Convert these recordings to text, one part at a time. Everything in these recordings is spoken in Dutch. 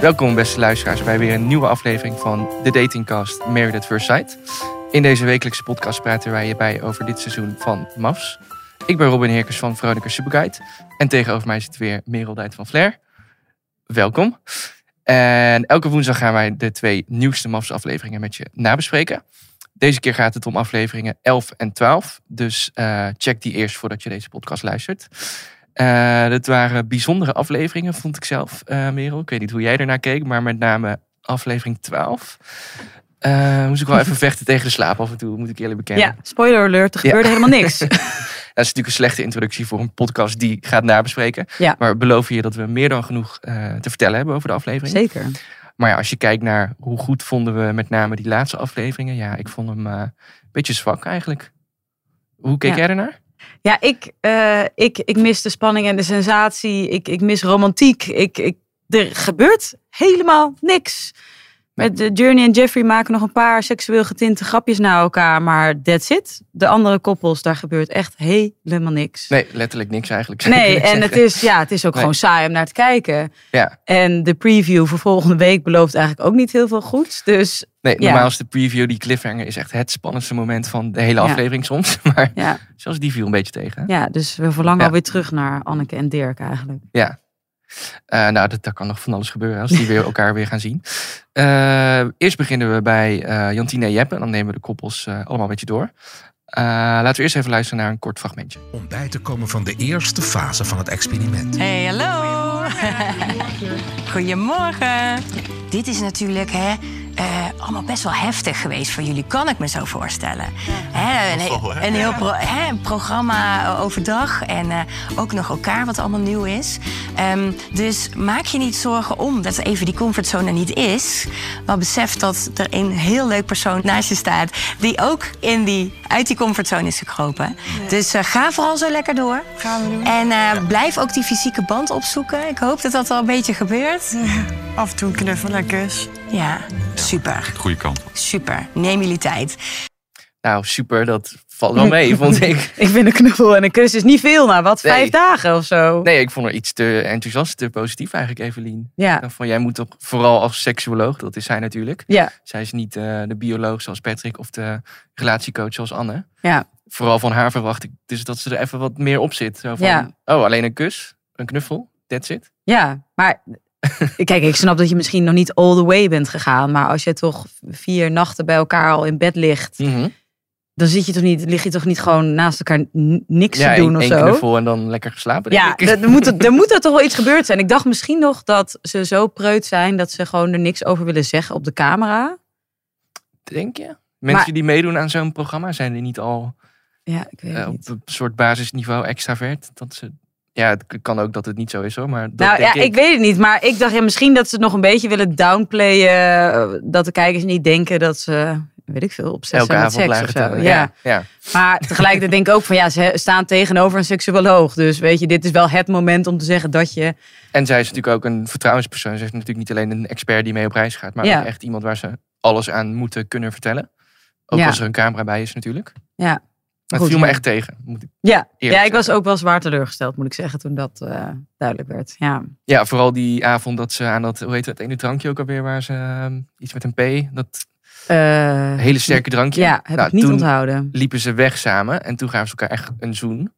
Welkom beste luisteraars bij weer een nieuwe aflevering van de datingcast Married at First Sight. In deze wekelijkse podcast praten wij je bij over dit seizoen van MAFS. Ik ben Robin Heerkers van Veronica Superguide en tegenover mij zit weer Merel Dijt van Flair. Welkom. En elke woensdag gaan wij de twee nieuwste MAFS afleveringen met je nabespreken. Deze keer gaat het om afleveringen 11 en 12. Dus uh, check die eerst voordat je deze podcast luistert. Uh, dat waren bijzondere afleveringen, vond ik zelf, uh, Merel. Ik weet niet hoe jij ernaar keek, maar met name aflevering 12. Uh, moest ik wel even vechten tegen de slaap af en toe, moet ik eerlijk bekennen. Ja, spoiler alert, er gebeurde ja. helemaal niks. dat is natuurlijk een slechte introductie voor een podcast die gaat nabespreken. Ja. Maar we beloven je dat we meer dan genoeg te vertellen hebben over de aflevering. Zeker. Maar ja, als je kijkt naar hoe goed vonden we met name die laatste afleveringen. Ja, ik vond hem een beetje zwak eigenlijk. Hoe keek jij ernaar? Ja, ik, uh, ik, ik mis de spanning en de sensatie. Ik, ik mis romantiek. Ik, ik, er gebeurt helemaal niks. Met de Journey en Jeffrey maken nog een paar seksueel getinte grapjes naar elkaar. Maar that's it. De andere koppels, daar gebeurt echt helemaal niks. Nee, letterlijk niks eigenlijk. Nee, en het is, ja, het is ook nee. gewoon saai om naar te kijken. Ja. En de preview voor volgende week belooft eigenlijk ook niet heel veel goeds. Dus Nee, normaal is de preview, die cliffhanger, is echt het spannendste moment van de hele aflevering ja. soms. Maar ja. zelfs die viel een beetje tegen. Ja, dus we verlangen ja. alweer terug naar Anneke en Dirk eigenlijk. Ja. Uh, nou, dat, dat, kan nog van alles gebeuren als die weer elkaar weer gaan zien. Uh, eerst beginnen we bij uh, Jantine en Jeppe. En dan nemen we de koppels allemaal een beetje door. laten we eerst even luisteren naar een kort fragmentje. Om bij te komen van de eerste fase van het experiment. Hey, hallo. Goedemorgen. Dit is natuurlijk, hè, uh, allemaal best wel heftig geweest voor jullie, kan ik me zo voorstellen. Ja. Hè, een, Vol, hè? een heel pro hè, een programma overdag en uh, ook nog elkaar, wat allemaal nieuw is. Um, dus maak je niet zorgen om dat even die comfortzone niet is. Maar besef dat er een heel leuk persoon naast je staat die ook in die, uit die comfortzone is gekropen. Ja. Dus uh, ga vooral zo lekker door. Gaan we doen. En ja. blijf ook die fysieke band opzoeken. Ik hoop dat dat al een beetje gebeurt. Af en toe een knuffel en kus. Ja, super. Goede kant. Super. Neem jullie tijd. Nou, super. Dat valt wel mee, vond ik. ik vind een knuffel en een kus is niet veel. Nou, wat? Nee. Vijf dagen of zo? Nee, ik vond er iets te enthousiast, te positief eigenlijk, Evelien. Ja. Van, jij moet toch vooral als seksuoloog, dat is zij natuurlijk. Ja. Zij is niet uh, de bioloog zoals Patrick of de relatiecoach zoals Anne. Ja. Vooral van haar verwacht ik dus dat ze er even wat meer op zit. Zo van, ja. oh, alleen een kus, een knuffel, that's it. Ja, maar Kijk, ik snap dat je misschien nog niet all the way bent gegaan. Maar als je toch vier nachten bij elkaar al in bed ligt. Mm -hmm. Dan zit je toch niet, lig je toch niet gewoon naast elkaar niks ja, te doen een, of zo? knuffel en dan lekker geslapen. Ja, er moet, er moet er toch wel iets gebeurd zijn. Ik dacht misschien nog dat ze zo preut zijn dat ze gewoon er niks over willen zeggen op de camera. Denk je? Mensen maar, die meedoen aan zo'n programma zijn die niet al ja, ik weet uh, op niet. een soort basisniveau extravert? Dat ze ja, het kan ook dat het niet zo is hoor. Maar dat nou denk ja, ik. ik weet het niet. Maar ik dacht ja, misschien dat ze het nog een beetje willen downplayen. Dat de kijkers niet denken dat ze, weet ik veel, obsessie Elke met seks of zo. Ja. Ja, ja. Maar tegelijkertijd denk ik ook van ja, ze staan tegenover een seksuoloog. Dus weet je, dit is wel het moment om te zeggen dat je... En zij is natuurlijk ook een vertrouwenspersoon. Ze is natuurlijk niet alleen een expert die mee op reis gaat. Maar Ja. ook echt iemand waar ze alles aan moeten kunnen vertellen. Ook als er een camera bij is natuurlijk. Ja, het viel me echt tegen. Moet ik ja. ja ik was ook wel zwaar teleurgesteld, moet ik zeggen, toen dat eh, duidelijk werd. Ja. Ja, vooral die avond dat ze aan dat, hoe heet het, ene drankje ook alweer, waar ze ehm, iets met een P, dat Eh, hele sterke drankje. Ja, heb Nou, ik niet toen onthouden. liepen ze weg samen en toen gaven ze elkaar echt een zoen.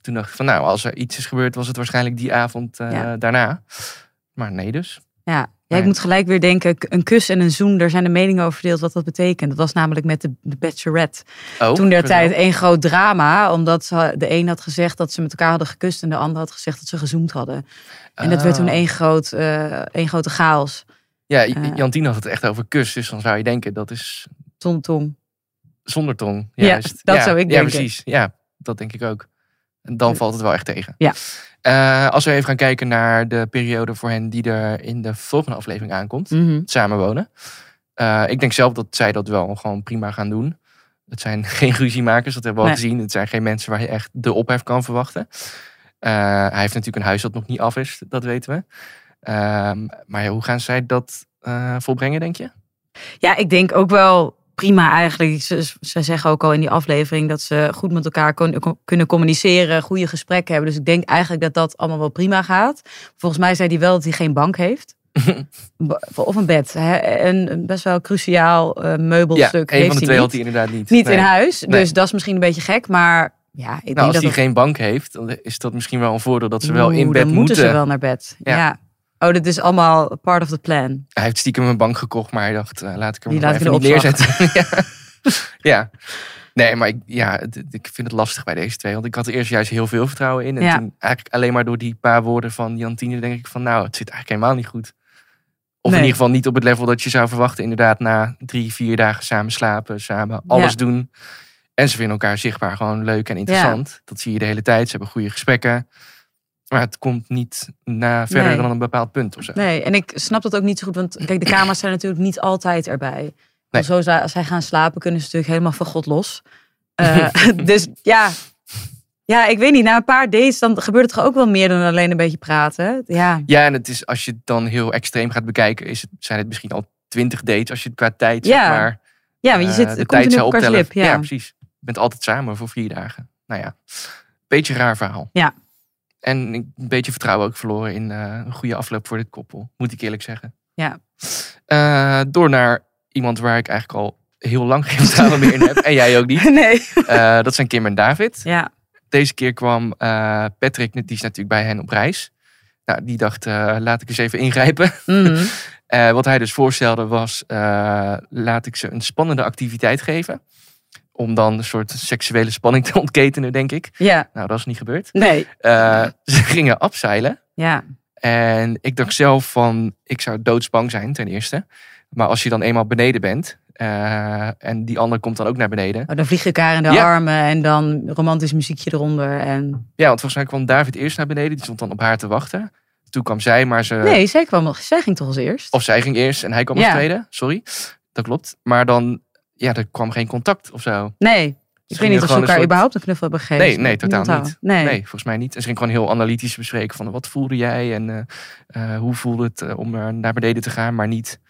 Toen dacht ik van, nou, als er iets is gebeurd, was het waarschijnlijk die avond eh, Ja. daarna. Maar nee dus. Ja. Ja, ik moet gelijk weer denken, een kus en een zoen, daar zijn de meningen over verdeeld wat dat betekent. Dat was namelijk met de, de Bachelorette. Oh, Toen der tijd één groot drama, omdat de een had gezegd dat ze met elkaar hadden gekust en de ander had gezegd dat ze gezoomd hadden. En dat werd toen Oh. één, groot, eh, één grote chaos. Ja, eh, Jantien had het echt over kus, dus dan zou je denken, dat is Tom Tom. zonder tong. Ja, Juist. dat zou ik Ja, denken. precies. Ja, dat denk ik ook. Dan valt het wel echt tegen. Ja. Eh, als we even gaan kijken naar de periode voor hen die er in de volgende aflevering aankomt. Mhm. het samenwonen. Eh, ik denk zelf dat zij dat wel gewoon prima gaan doen. Het zijn geen ruziemakers, dat hebben we al gezien. Het zijn geen mensen waar je echt de ophef kan verwachten. Eh, hij heeft natuurlijk een huis dat nog niet af is, dat weten we. Ehm, maar ja, hoe gaan zij dat volbrengen, denk je? Ja, ik denk ook wel prima eigenlijk. Ze, ze zeggen ook al in die aflevering dat ze goed met elkaar kon- kunnen communiceren, goede gesprekken hebben. Dus ik denk eigenlijk dat dat allemaal wel prima gaat. Volgens mij zei hij wel dat hij geen bank heeft. Of een bed. Hè? Een best wel cruciaal Ja, meubelstuk een heeft van de twee niet. had hij inderdaad niet. Niet Nee. in huis. Nee. Dus dat is misschien een beetje gek. Maar ja, ik Nou, denk als hij geen bank heeft, dan is dat misschien wel een voordeel dat ze wel in bed dan moeten. ze wel naar bed. Ja. Ja. Oh, dit is allemaal part of the plan. Hij heeft stiekem een bank gekocht, maar hij dacht, eh, laat ik hem Die laat even niet neerzetten. ja. ja. Nee, maar ik, ja, ik vind het lastig bij deze twee. Want ik had er eerst juist heel veel vertrouwen in. En Ja. toen eigenlijk alleen maar door die paar woorden van Jantine denk ik van... nou, het zit eigenlijk helemaal niet goed. Of Nee. in ieder geval niet op het level dat je zou verwachten. Inderdaad, na drie, vier dagen samen slapen, samen alles Ja. doen. En ze vinden elkaar zichtbaar gewoon leuk en interessant. Dat zie je de hele tijd. Ze hebben goede gesprekken. Maar het komt niet na verder Nee. dan een bepaald punt of zo. Nee, en ik snap dat ook niet zo goed. Want kijk, de kamers zijn natuurlijk niet altijd erbij. Nee. Want Zo, als zij gaan slapen, kunnen ze natuurlijk helemaal van God los. Eh, dus ja. Ja, ik weet niet. Na een paar dates, dan gebeurt het toch ook wel meer dan alleen een beetje praten. Ja, Ja, en het is, als je het dan heel extreem gaat bekijken, is het, zijn het misschien al twintig dates als je het qua tijd Ja. zeg maar. ja maar je eh, zit de tijd zou optellen. lip. Ja. precies. Je bent altijd samen voor vier dagen. Nou ja, beetje raar verhaal. Ja. En een beetje vertrouwen ook verloren in eh, een goede afloop voor dit koppel, moet ik eerlijk zeggen. Ja. Eh, door naar iemand waar ik eigenlijk al heel lang geen vertrouwen meer in heb. En jij ook niet. Nee. Eh, dat zijn Kim en David. Ja. Deze keer kwam Patrick, die is natuurlijk bij hen op reis. Nou, die dacht, laat ik eens even ingrijpen. Mhm. Wat hij dus voorstelde was, laat ik ze een spannende activiteit geven. Om dan een soort seksuele spanning te ontketenen, denk ik. Ja. Nou, dat is niet gebeurd. Nee. Eh, ze gingen afzeilen. Ja. En ik dacht zelf van, ik zou doodsbang zijn ten eerste. Maar als je dan eenmaal beneden bent, eh, en die ander komt dan ook naar beneden. Oh, dan vlieg je elkaar in de Ja. armen en dan romantisch muziekje eronder. En... Ja, want volgens mij kwam David eerst naar beneden. Die stond dan op haar te wachten. Toen kwam zij, maar ze... Nee, zij, kwam, zij ging toch als eerst? Of zij ging eerst en hij kwam als Ja. tweede. Sorry, dat klopt. Maar dan, ja, er kwam geen contact of zo. Nee. Ik weet niet of ze elkaar soort- überhaupt een knuffel hebben gegeven. Nee, nee, totaal niet. Nee. Nee, volgens mij niet. En ze ging gewoon heel analytisch bespreken van wat voelde jij en eh, eh, hoe voelde het eh, om naar beneden te gaan. Maar niet,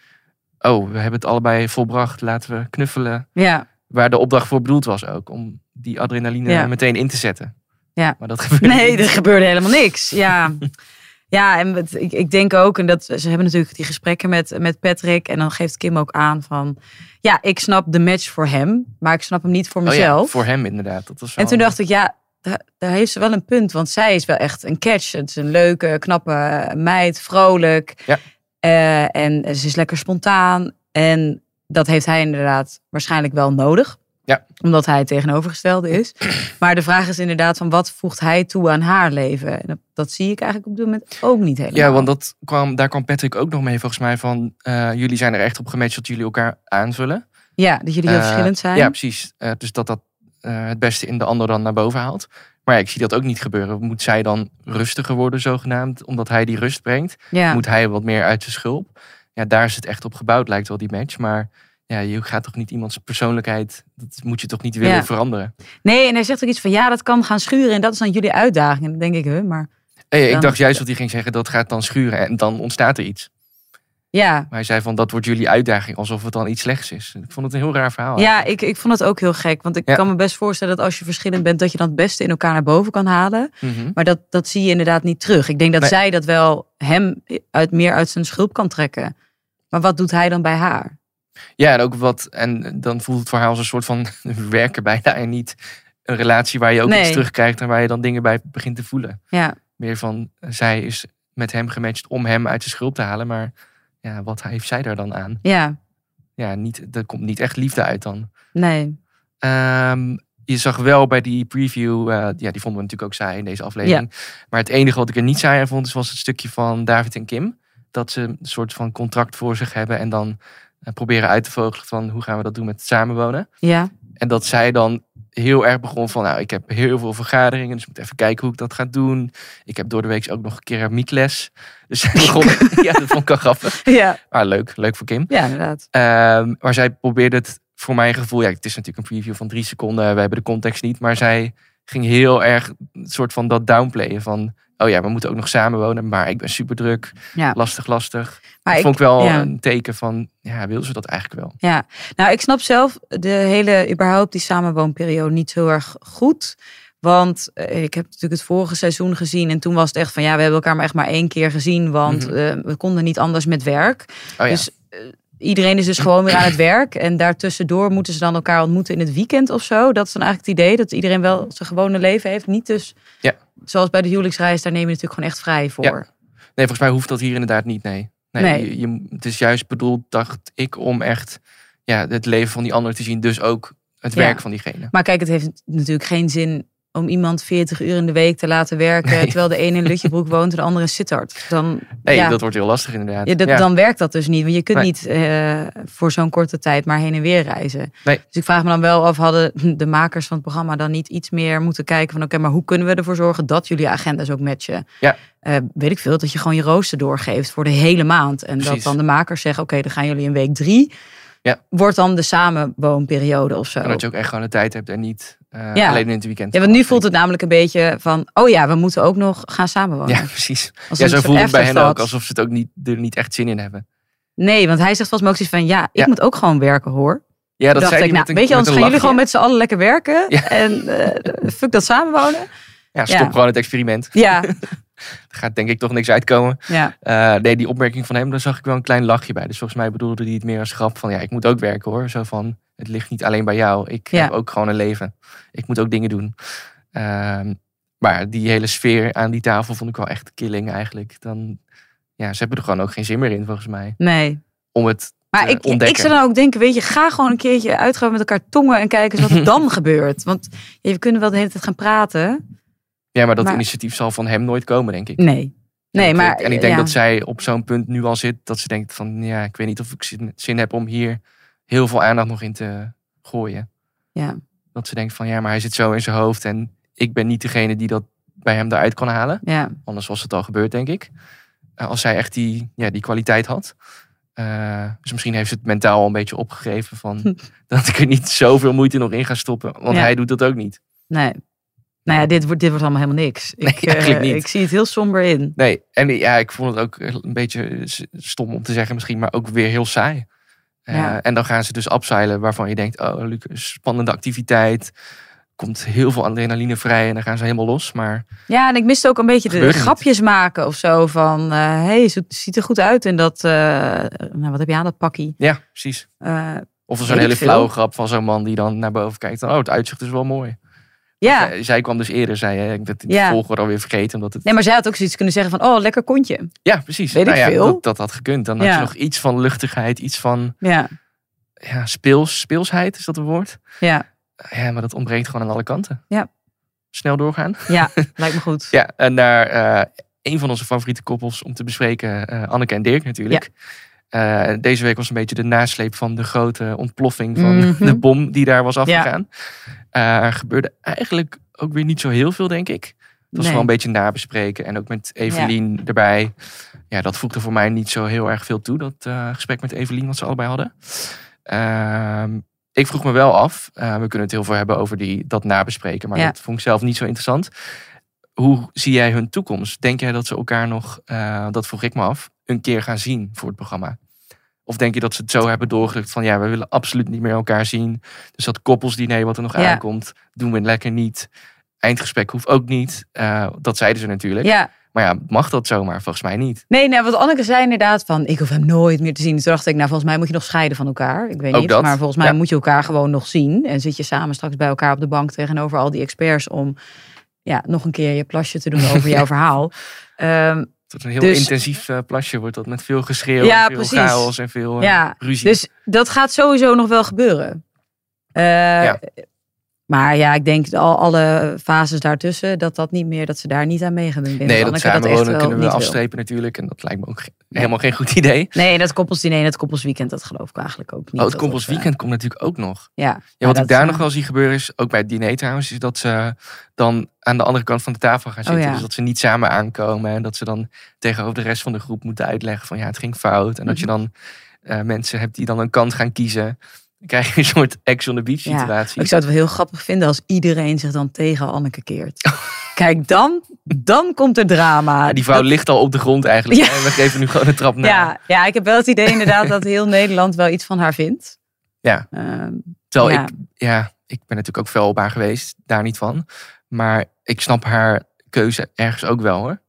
oh, we hebben het allebei volbracht, laten we knuffelen. Ja. Waar de opdracht voor bedoeld was ook, om die adrenaline Ja. meteen in te zetten. Ja. Maar dat gebeurde Nee, niet. er gebeurde helemaal niks. Ja, ja en ik, ik denk ook, en dat ze hebben natuurlijk die gesprekken met, met Patrick. En dan geeft Kim ook aan van, ja, ik snap de match voor hem, maar ik snap hem niet voor Oh ja, mezelf. voor hem inderdaad. Dat was En toen dacht ik, ja, daar, daar heeft ze wel een punt. Want zij is wel echt een catch. Het is een leuke, knappe meid, vrolijk. Ja. Eh, en ze is lekker spontaan. En dat heeft hij inderdaad waarschijnlijk wel nodig. Ja. Omdat hij het tegenovergestelde is. Maar de vraag is inderdaad van wat voegt hij toe aan haar leven? En dat, dat zie ik eigenlijk op dit moment ook niet helemaal. Ja, want dat kwam, daar kwam Patrick ook nog mee volgens mij van... eh, jullie zijn er echt op gematcht dat jullie elkaar aanvullen. Ja, dat jullie heel Eh, verschillend zijn. Ja, precies. Eh, dus dat dat het beste in de ander dan naar boven haalt. Maar ja, ik zie dat ook niet gebeuren. Moet zij dan rustiger worden zogenaamd, omdat hij die rust brengt? ja. Moet hij wat meer uit zijn schulp? Ja, daar is het echt op gebouwd, lijkt wel die match. Maar ja, je gaat toch niet iemands persoonlijkheid, dat moet je toch niet willen Ja. veranderen? Nee, en hij zegt ook iets van ja, dat kan gaan schuren. En dat is dan jullie uitdaging. En dan denk ik, huh, maar Hey, ik dacht juist dat hij ging zeggen, dat gaat dan schuren en dan ontstaat er iets. ja, Maar hij zei van, dat wordt jullie uitdaging, alsof het dan iets slechts is. Ik vond het een heel raar verhaal. Ja, ik, ik vond het ook heel gek. Want ik Ja. kan me best voorstellen dat als je verschillend bent, dat je dan het beste in elkaar naar boven kan halen. Mhm. Maar dat, dat zie je inderdaad niet terug. Ik denk dat Nee. zij dat wel hem uit, meer uit zijn schulp kan trekken. Maar wat doet hij dan bij haar? Ja, en ook wat. En dan voelt het voor haar als een soort van werken bijna. En niet een relatie waar je ook Nee. iets terugkrijgt en waar je dan dingen bij begint te voelen. Ja, Meer van zij is met hem gematcht om hem uit de schulp te halen. Maar ja, wat heeft zij daar dan aan? ja, Ja, niet, er komt niet echt liefde uit dan. nee. Ehm, je zag wel bij die preview, eh, ja, die vonden we natuurlijk ook saai in deze aflevering. Maar het enige wat ik er niet saai aan vond, was het stukje van David en Kim. Dat ze een soort van contract voor zich hebben en dan eh, proberen uit te vogelen van hoe gaan we dat doen met samenwonen. Ja, En dat zij dan heel erg begon van, nou, ik heb heel veel vergaderingen, dus ik moet even kijken hoe ik dat ga doen. Ik heb door de week ook nog een keramiekles. Dus zij begon, ja, dat vond ik grappig. ja, Maar leuk, leuk voor Kim. ja inderdaad. Ehm, maar zij probeerde het voor mijn gevoel, ja, het is natuurlijk een preview van drie seconden, we hebben de context niet, maar zij ging heel erg een soort van dat downplayen van, oh ja, we moeten ook nog samenwonen, maar ik ben super druk, Ja. lastig, lastig. Maar dat vond ik wel ja. een teken van, ja, wil ze dat eigenlijk wel? Ja, nou ik snap zelf de hele, überhaupt die samenwoonperiode niet heel erg goed. Want eh, ik heb natuurlijk het vorige seizoen gezien. En toen was het echt van ja, we hebben elkaar maar echt maar één keer gezien. Want Mhm. eh, we konden niet anders met werk. Oh ja. Dus iedereen is dus gewoon weer aan het werk. En daartussendoor moeten ze dan elkaar ontmoeten in het weekend of zo. Dat is dan eigenlijk het idee. Dat iedereen wel zijn gewone leven heeft. Niet dus Ja. zoals bij de huwelijksreis. Daar neem je natuurlijk gewoon echt vrij voor. Ja. Nee, volgens mij hoeft dat hier inderdaad niet, nee. Nee, Nee. Je, je- het is juist bedoeld, dacht ik, om echt ja, het leven van die ander te zien. Dus ook het Ja. werk van diegene. Maar kijk, het heeft natuurlijk geen zin om iemand 40 uur in de week te laten werken. Nee. Terwijl de ene in Lutjebroek woont en de andere in Sittard. Dan, Nee, ja, dat wordt heel lastig inderdaad. ja, dat, Ja. dan werkt dat dus niet. Want je kunt Nee. niet eh, voor zo'n korte tijd maar heen en weer reizen. Nee. Dus ik vraag me dan wel af, hadden de makers van het programma dan niet iets meer moeten kijken van oké, maar hoe kunnen we ervoor zorgen dat jullie agenda's ook matchen? Ja. Eh, weet ik veel, dat je gewoon je rooster doorgeeft voor de hele maand. En dat dan de makers zeggen, oké, dan gaan jullie in week drie. Ja. Wordt dan de samenwoonperiode of zo. En dat je ook echt gewoon de tijd hebt en niet Ja. alleen in het weekend. Ja, want nu voelt het namelijk een beetje van, oh ja, we moeten ook nog gaan samenwonen. Ja, precies. Als Ja, zo voelt het bij hen ook. Alsof ze het ook niet, er niet echt zin in hebben. Nee, want hij zegt volgens mij ook zoiets van, ja, ik Ja. moet ook gewoon werken hoor. Ja, dat dacht zei ik, nou, een, weet je, anders gaan jullie gewoon met z'n allen lekker werken. Ja. En eh, fuck dat samenwonen. Ja, stop Ja. gewoon het experiment. Ja, Er gaat denk ik toch niks uitkomen. ja, Eh, nee, die opmerking van hem, daar zag ik wel een klein lachje bij. Dus volgens mij bedoelde hij het meer als grap van... ja, ik moet ook werken hoor. Zo van, het ligt niet alleen bij jou. Ik Ja. heb ook gewoon een leven. Ik moet ook dingen doen. Ehm, maar die hele sfeer aan die tafel vond ik wel echt killing eigenlijk. Dan, ja, ze hebben er gewoon ook geen zin meer in volgens mij. nee. Om het Maar ik, ik zou dan ook denken, weet je, ga gewoon een keertje uitgaan met elkaar tongen en kijken eens wat er dan gebeurt. Want ja, we kunnen wel de hele tijd gaan praten. Ja, maar dat Maar- initiatief zal van hem nooit komen, denk ik. Nee. Nee, En ik- maar... En ik denk ja. dat zij op zo'n punt nu al zit dat ze denkt van ja, ik weet niet of ik zin, zin heb om hier heel veel aandacht nog in te gooien. Ja. Dat ze denkt van ja, maar hij zit zo in zijn hoofd en ik ben niet degene die dat bij hem eruit kan halen. Ja, Anders was het al gebeurd, denk ik. Eh, als zij echt die, ja, die kwaliteit had. Eh, dus misschien heeft ze het mentaal al een beetje opgegeven van dat ik er niet zoveel moeite nog in ga stoppen. Want Ja. hij doet dat ook niet. nee. Nou ja, dit wordt, dit wordt allemaal helemaal niks. Ik, eh, niet. ik zie het heel somber in. Nee, en ja, ik vond het ook een beetje stom om te zeggen misschien, maar ook weer heel saai. Eh. En dan gaan ze dus upseilen waarvan je denkt, oh, leuk, spannende activiteit. Komt heel veel adrenaline vrij en dan gaan ze helemaal los. Maar Ja, en ik miste ook een beetje de niet. grapjes maken of zo. Van, hé, hey, ze ziet er goed uit. En dat, eh, nou, wat heb je aan dat pakkie? ja, precies. Eh, Of zo'n hele flauwe grap van zo'n man die dan naar boven kijkt. Oh, het uitzicht is wel mooi. Ja, Zij, zij kwam dus eerder, zei. Ik dat het Ja. volgorde alweer vergeten. Omdat het... nee, maar zij had ook zoiets kunnen zeggen van, oh, lekker kontje. Ja, precies. Weet ik Nou ja, veel. Dat, dat had gekund. Dan had Ja. je nog iets van luchtigheid, iets van Ja, ja, speels, speelsheid, is dat een woord? ja, Ja, maar dat ontbreekt gewoon aan alle kanten. Ja. Snel doorgaan. ja, lijkt me goed. Ja, en naar eh, een van onze favoriete koppels om te bespreken, eh, Anneke en Dirk natuurlijk. Eh, deze week was een beetje de nasleep van de grote ontploffing van Mhm. de bom die daar was afgegaan. Eh, er gebeurde eigenlijk ook weer niet zo heel veel, denk ik. Het was Nee. vooral een beetje nabespreken en ook met Evelien erbij. Ja, dat voegde voor mij niet zo heel erg veel toe, dat eh, gesprek met Evelien wat ze allebei hadden. Ehm, ik vroeg me wel af, eh, we kunnen het heel veel hebben over die, dat nabespreken, maar Ja. dat vond ik zelf niet zo interessant. Hoe zie jij hun toekomst? Denk jij dat ze elkaar nog, eh, dat vroeg ik me af, een keer gaan zien voor het programma? Of denk je dat ze het zo hebben doorgedrukt van ja, we willen absoluut niet meer elkaar zien. Dus dat koppelsdiner wat er nog Ja. aankomt, doen we lekker niet. Eindgesprek hoeft ook niet. Eh, dat zeiden ze natuurlijk. Ja, Maar ja, mag dat zomaar? Volgens mij niet. nee, nou, wat Anneke zei inderdaad van, ik hoef hem nooit meer te zien. Toen dacht ik, nou, volgens mij moet je nog scheiden van elkaar. Ik weet Ook niet, dat, maar volgens mij ja. moet je elkaar gewoon nog zien. En zit je samen straks bij elkaar op de bank tegenover al die experts om ja, nog een keer je plasje te doen over jouw verhaal. Ehm, Tot een heel Dus- intensief eh, plasje wordt dat met veel geschreeuw, Ja, en veel precies. chaos en veel eh, Ja, ruzie. Dus dat gaat sowieso nog wel gebeuren. Eh, Ja. Maar ja, ik denk al alle fases daartussen, dat dat niet meer, dat ze daar niet aan mee gaan doen. Nee, dat samenwonen kunnen we wil. afstrepen natuurlijk. En dat lijkt me ook helemaal geen goed idee. Nee, dat koppelsdiner en dat koppelsweekend, dat geloof ik eigenlijk ook niet. Oh, het dat Kompelsweekend komt natuurlijk ook nog. eh, ja, Ja, wat ik daar eh, nog wel zie gebeuren is, ook bij het diner trouwens, is dat ze dan aan de andere kant van de tafel gaan Oh, zitten. ja. Dus dat ze niet samen aankomen en dat ze dan tegenover de rest van de groep moeten uitleggen van ja, het ging fout. En dat je Mhm. dan eh, mensen hebt die dan een kant gaan kiezen. Dan krijg je een soort ex on the beach Ja, situatie. Ik zou het wel heel grappig vinden als iedereen zich dan tegen Anneke keert. Kijk, dan, dan komt er drama. Ja, die vrouw Dat- ligt al op de grond eigenlijk. Ja. We geven nu gewoon een trap na. ja, ja, ik heb wel het idee inderdaad dat heel Nederland wel iets van haar vindt. Ja. Ehm, Terwijl Ja. ik, ja, ik ben natuurlijk ook fel op haar geweest, daar niet van. Maar ik snap haar keuze ergens ook wel hoor.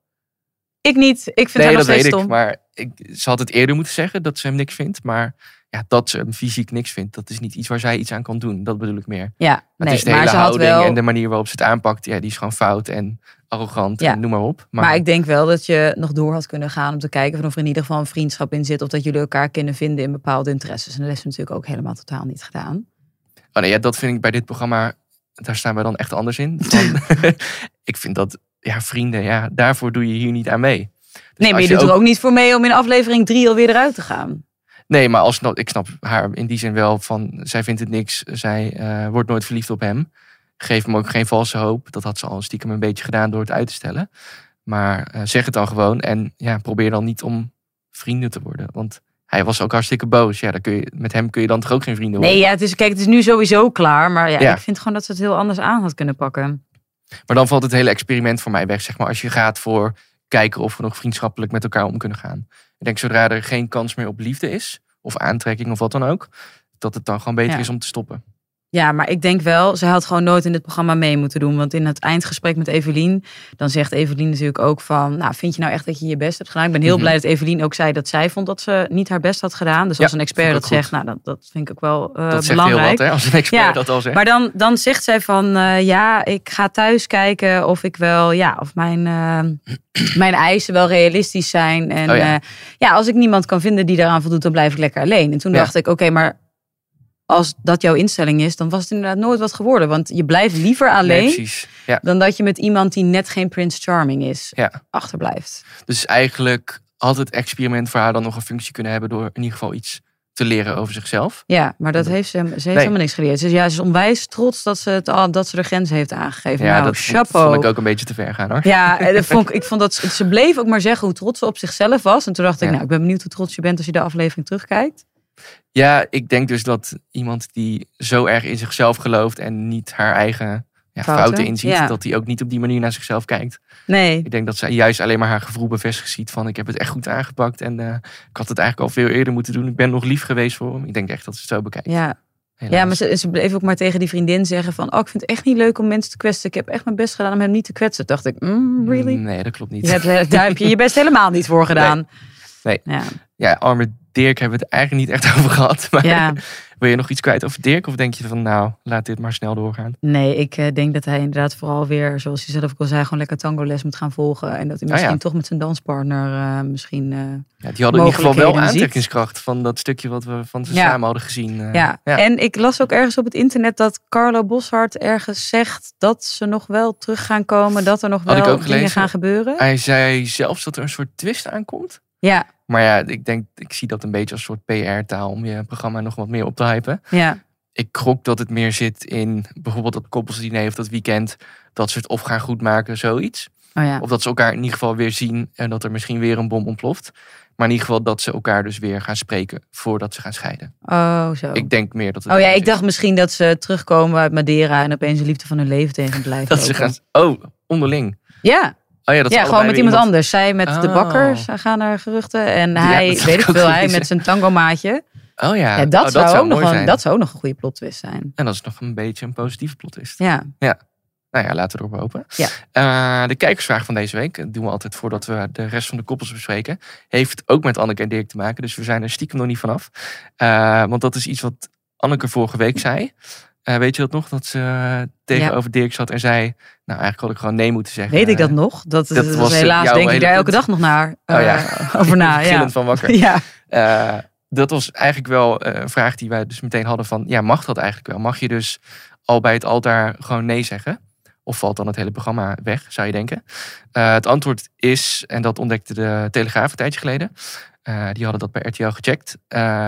Ik niet. Ik vind nee, haar nog steeds ik. stom. Maar ik, ze had het eerder moeten zeggen dat ze hem niks vindt. Maar ja, dat ze hem fysiek niks vindt, dat is niet iets waar zij iets aan kan doen. Dat bedoel ik meer. Ja, Maar nee, het is de maar hele ze had houding wel... en de manier waarop ze het aanpakt. Ja, die is gewoon fout en arrogant Ja. en noem maar op. Maar, Maar ik denk wel dat je nog door had kunnen gaan om te kijken of er in ieder geval een vriendschap in zit. Of dat jullie elkaar kunnen vinden in bepaalde interesses. En dat ze natuurlijk ook helemaal totaal niet gedaan. oh nee, ja, dat vind ik bij dit programma, daar staan wij dan echt anders in. Van, ik vind dat, ja, vrienden, ja, daarvoor doe je hier niet aan mee. Dus nee, maar als je doet er ook niet voor mee om in aflevering drie alweer eruit te gaan. Nee, maar alsnog, ik snap haar in die zin wel van, zij vindt het niks. Zij eh, wordt nooit verliefd op hem. Geef hem ook geen valse hoop. Dat had ze al stiekem een beetje gedaan door het uit te stellen. Maar eh, zeg het dan gewoon en ja, probeer dan niet om vrienden te worden. Want hij was ook hartstikke boos. Ja, dan kun je, met hem kun je dan toch ook geen vrienden worden. Nee, ja, het is, kijk, het is nu sowieso klaar. Maar ja, Ja. ik vind gewoon dat ze het heel anders aan had kunnen pakken. Maar dan valt het hele experiment voor mij weg. Zeg maar, als je gaat voor kijken of we nog vriendschappelijk met elkaar om kunnen gaan. Ik denk zodra er geen kans meer op liefde is, of aantrekking of wat dan ook, dat het dan gewoon beter Ja. is om te stoppen. Ja, maar ik denk wel, zij had gewoon nooit in dit programma mee moeten doen. Want in het eindgesprek met Evelien, dan zegt Evelien natuurlijk ook van... Nou, vind je nou echt dat je je best hebt gedaan? Ik ben heel Mhm. blij dat Evelien ook zei dat zij vond dat ze niet haar best had gedaan. Dus Ja, als een expert dat zegt, nou, dat, dat vind ik ook wel eh, dat zegt belangrijk. heel wat, hè, als een expert Ja, dat al zegt. Maar dan, dan zegt zij van eh, ja, ik ga thuis kijken of ik wel, ja, of mijn, eh, mijn eisen wel realistisch zijn. En Oh ja. als ik niemand kan vinden die daaraan voldoet, dan blijf ik lekker alleen. En toen dacht ik, oké, maar als dat jouw instelling is, dan was het inderdaad nooit wat geworden. Want je blijft liever alleen. Ja. dan dat je met iemand die net geen Prince Charming is, Ja. achterblijft. Dus eigenlijk had het experiment voor haar dan nog een functie kunnen hebben door in ieder geval iets te leren over zichzelf. Ja, maar dat heeft ze, ze heeft Nee. helemaal niks geleerd. Dus ja, ze is onwijs trots dat ze, het, al- dat ze de grens heeft aangegeven. Ja, nou, dat vond, chapeau. vond ik ook een beetje te ver gaan hoor. Ja, en dat vond ik, ik vond dat ze bleef ook maar zeggen hoe trots ze op zichzelf was. En toen dacht ik, nou, ik ben benieuwd hoe trots je bent als je de aflevering terugkijkt. Ja, ik denk dus dat iemand die zo erg in zichzelf gelooft en niet haar eigen ja, Fouten, fouten, inziet, ja. dat hij ook niet op die manier naar zichzelf kijkt. Nee, Ik denk dat zij juist alleen maar haar gevoel bevestigd ziet van ik heb het echt goed aangepakt en eh, ik had het eigenlijk al veel eerder moeten doen. Ik ben nog lief geweest voor hem. Ik denk echt dat ze het zo bekijkt. ja. helaas. ja, maar ze, ze bleef ook maar tegen die vriendin zeggen van... oh, ik vind het echt niet leuk om mensen te kwetsen. Ik heb echt mijn best gedaan om hem niet te kwetsen. Dacht ik, mm, really? Nee, dat klopt niet. Je hebt, daar heb je je best helemaal niet voor gedaan. Nee. Ja. Ja, arme Dirk hebben we het eigenlijk niet echt over gehad. Maar ja, wil je nog iets kwijt over Dirk? Of denk je van nou, laat dit maar snel doorgaan? nee, ik eh, denk dat hij inderdaad vooral weer, zoals hij zelf ook al zei... gewoon lekker tango les moet gaan volgen. En dat hij Oh, misschien ja. toch met zijn danspartner eh, misschien... eh, Ja, die hadden in ieder geval wel ziet. aantrekkingskracht van dat stukje wat we van ze samen hadden gezien. Ja. en ik las ook ergens op het internet dat Carlo Boshart ergens zegt dat ze nog wel terug gaan komen, dat er nog Had wel dingen gaan gebeuren. Hij zei zelfs dat er een soort twist aankomt. Ja, Maar ja, ik denk, ik zie dat een beetje als een soort PR-taal om je programma nog wat meer op te hypen. ja, Ik gok dat het meer zit in bijvoorbeeld dat koppelsdiner of dat weekend. Dat ze het of gaan goedmaken, zoiets. oh ja. Of dat ze elkaar in ieder geval weer zien en dat er misschien weer een bom ontploft. Maar in ieder geval dat ze elkaar dus weer gaan spreken voordat ze gaan scheiden. Oh, zo. Ik denk meer dat het oh ja, ik is. dacht misschien dat ze terugkomen uit Madeira en opeens de liefde van hun leven tegen blijven. dat ze gaan. Oh, onderling. Ja, Oh ja, dat ja gewoon met iemand, anders. Zij met de Oh. bakker ze gaan er geruchten. En Ja, hij, dat heb weet ik veel, hij met zijn tango-maatje. Oh ja, Ja, dat, Oh, zou ook nog een, dat zou ook nog een goede plot twist zijn. En dat is nog een beetje een positieve plot is. Ja, Nou ja, laten we erop hopen. Ja. Eh, de kijkersvraag van deze week, dat doen we altijd voordat we de rest van de koppels bespreken, heeft ook met Anneke en Dirk te maken. Dus we zijn er stiekem nog niet vanaf. Eh, want dat is iets wat Anneke vorige week zei. Eh, weet je dat nog? Dat ze eh, tegenover Dirk zat en zei, nou eigenlijk had ik gewoon nee moeten zeggen. weet ik dat Eh, nog? Dat, dat dat was helaas denk ik daar elke dag nog naar Oh ja. over na. ja. van wakker. ja. Dat was eigenlijk wel een vraag die wij dus meteen hadden van, ja, mag dat eigenlijk wel? Mag je dus al bij het altaar gewoon nee zeggen? Of valt dan het hele programma weg, zou je denken? Het antwoord is, en dat ontdekte de Telegraaf een tijdje geleden. die hadden dat bij RTL gecheckt.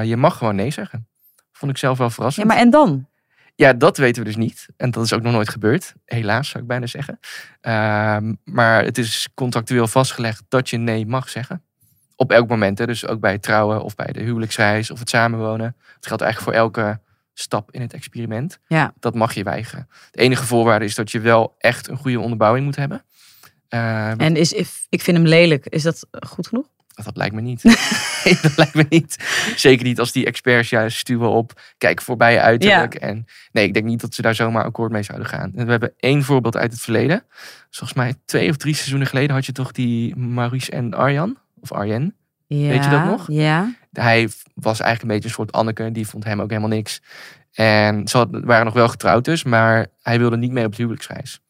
je mag gewoon nee zeggen. Vond ik zelf wel ja, verrassend. maar en dan? Ja, dat weten we dus niet. En dat is ook nog nooit gebeurd. Helaas, zou ik bijna zeggen. Ehm, maar het is contractueel vastgelegd dat je nee mag zeggen. Op elk moment. Hè? Dus ook bij het trouwen of bij de huwelijksreis of het samenwonen. Het geldt eigenlijk voor elke stap in het experiment. Ja. Dat mag je weigeren. De enige voorwaarde is dat je wel echt een goede onderbouwing moet hebben. Ehm, En is, if, ik vind hem lelijk. Is dat goed genoeg? Dat lijkt me niet. Nee, dat lijkt me niet. Zeker niet als die experts juist stuwen op. Kijk, voorbij uiterlijk. En nee, ik denk niet dat ze daar zomaar akkoord mee zouden gaan. En we hebben één voorbeeld uit het verleden. Volgens mij twee of drie seizoenen geleden had je toch die Maurice en Arjan. Of Arjen. Ja, Weet je dat nog? Ja. Hij was eigenlijk een beetje een soort Anneke. Die vond hem ook helemaal niks. En ze had- waren nog wel getrouwd dus. Maar hij wilde niet mee op de huwelijksreis.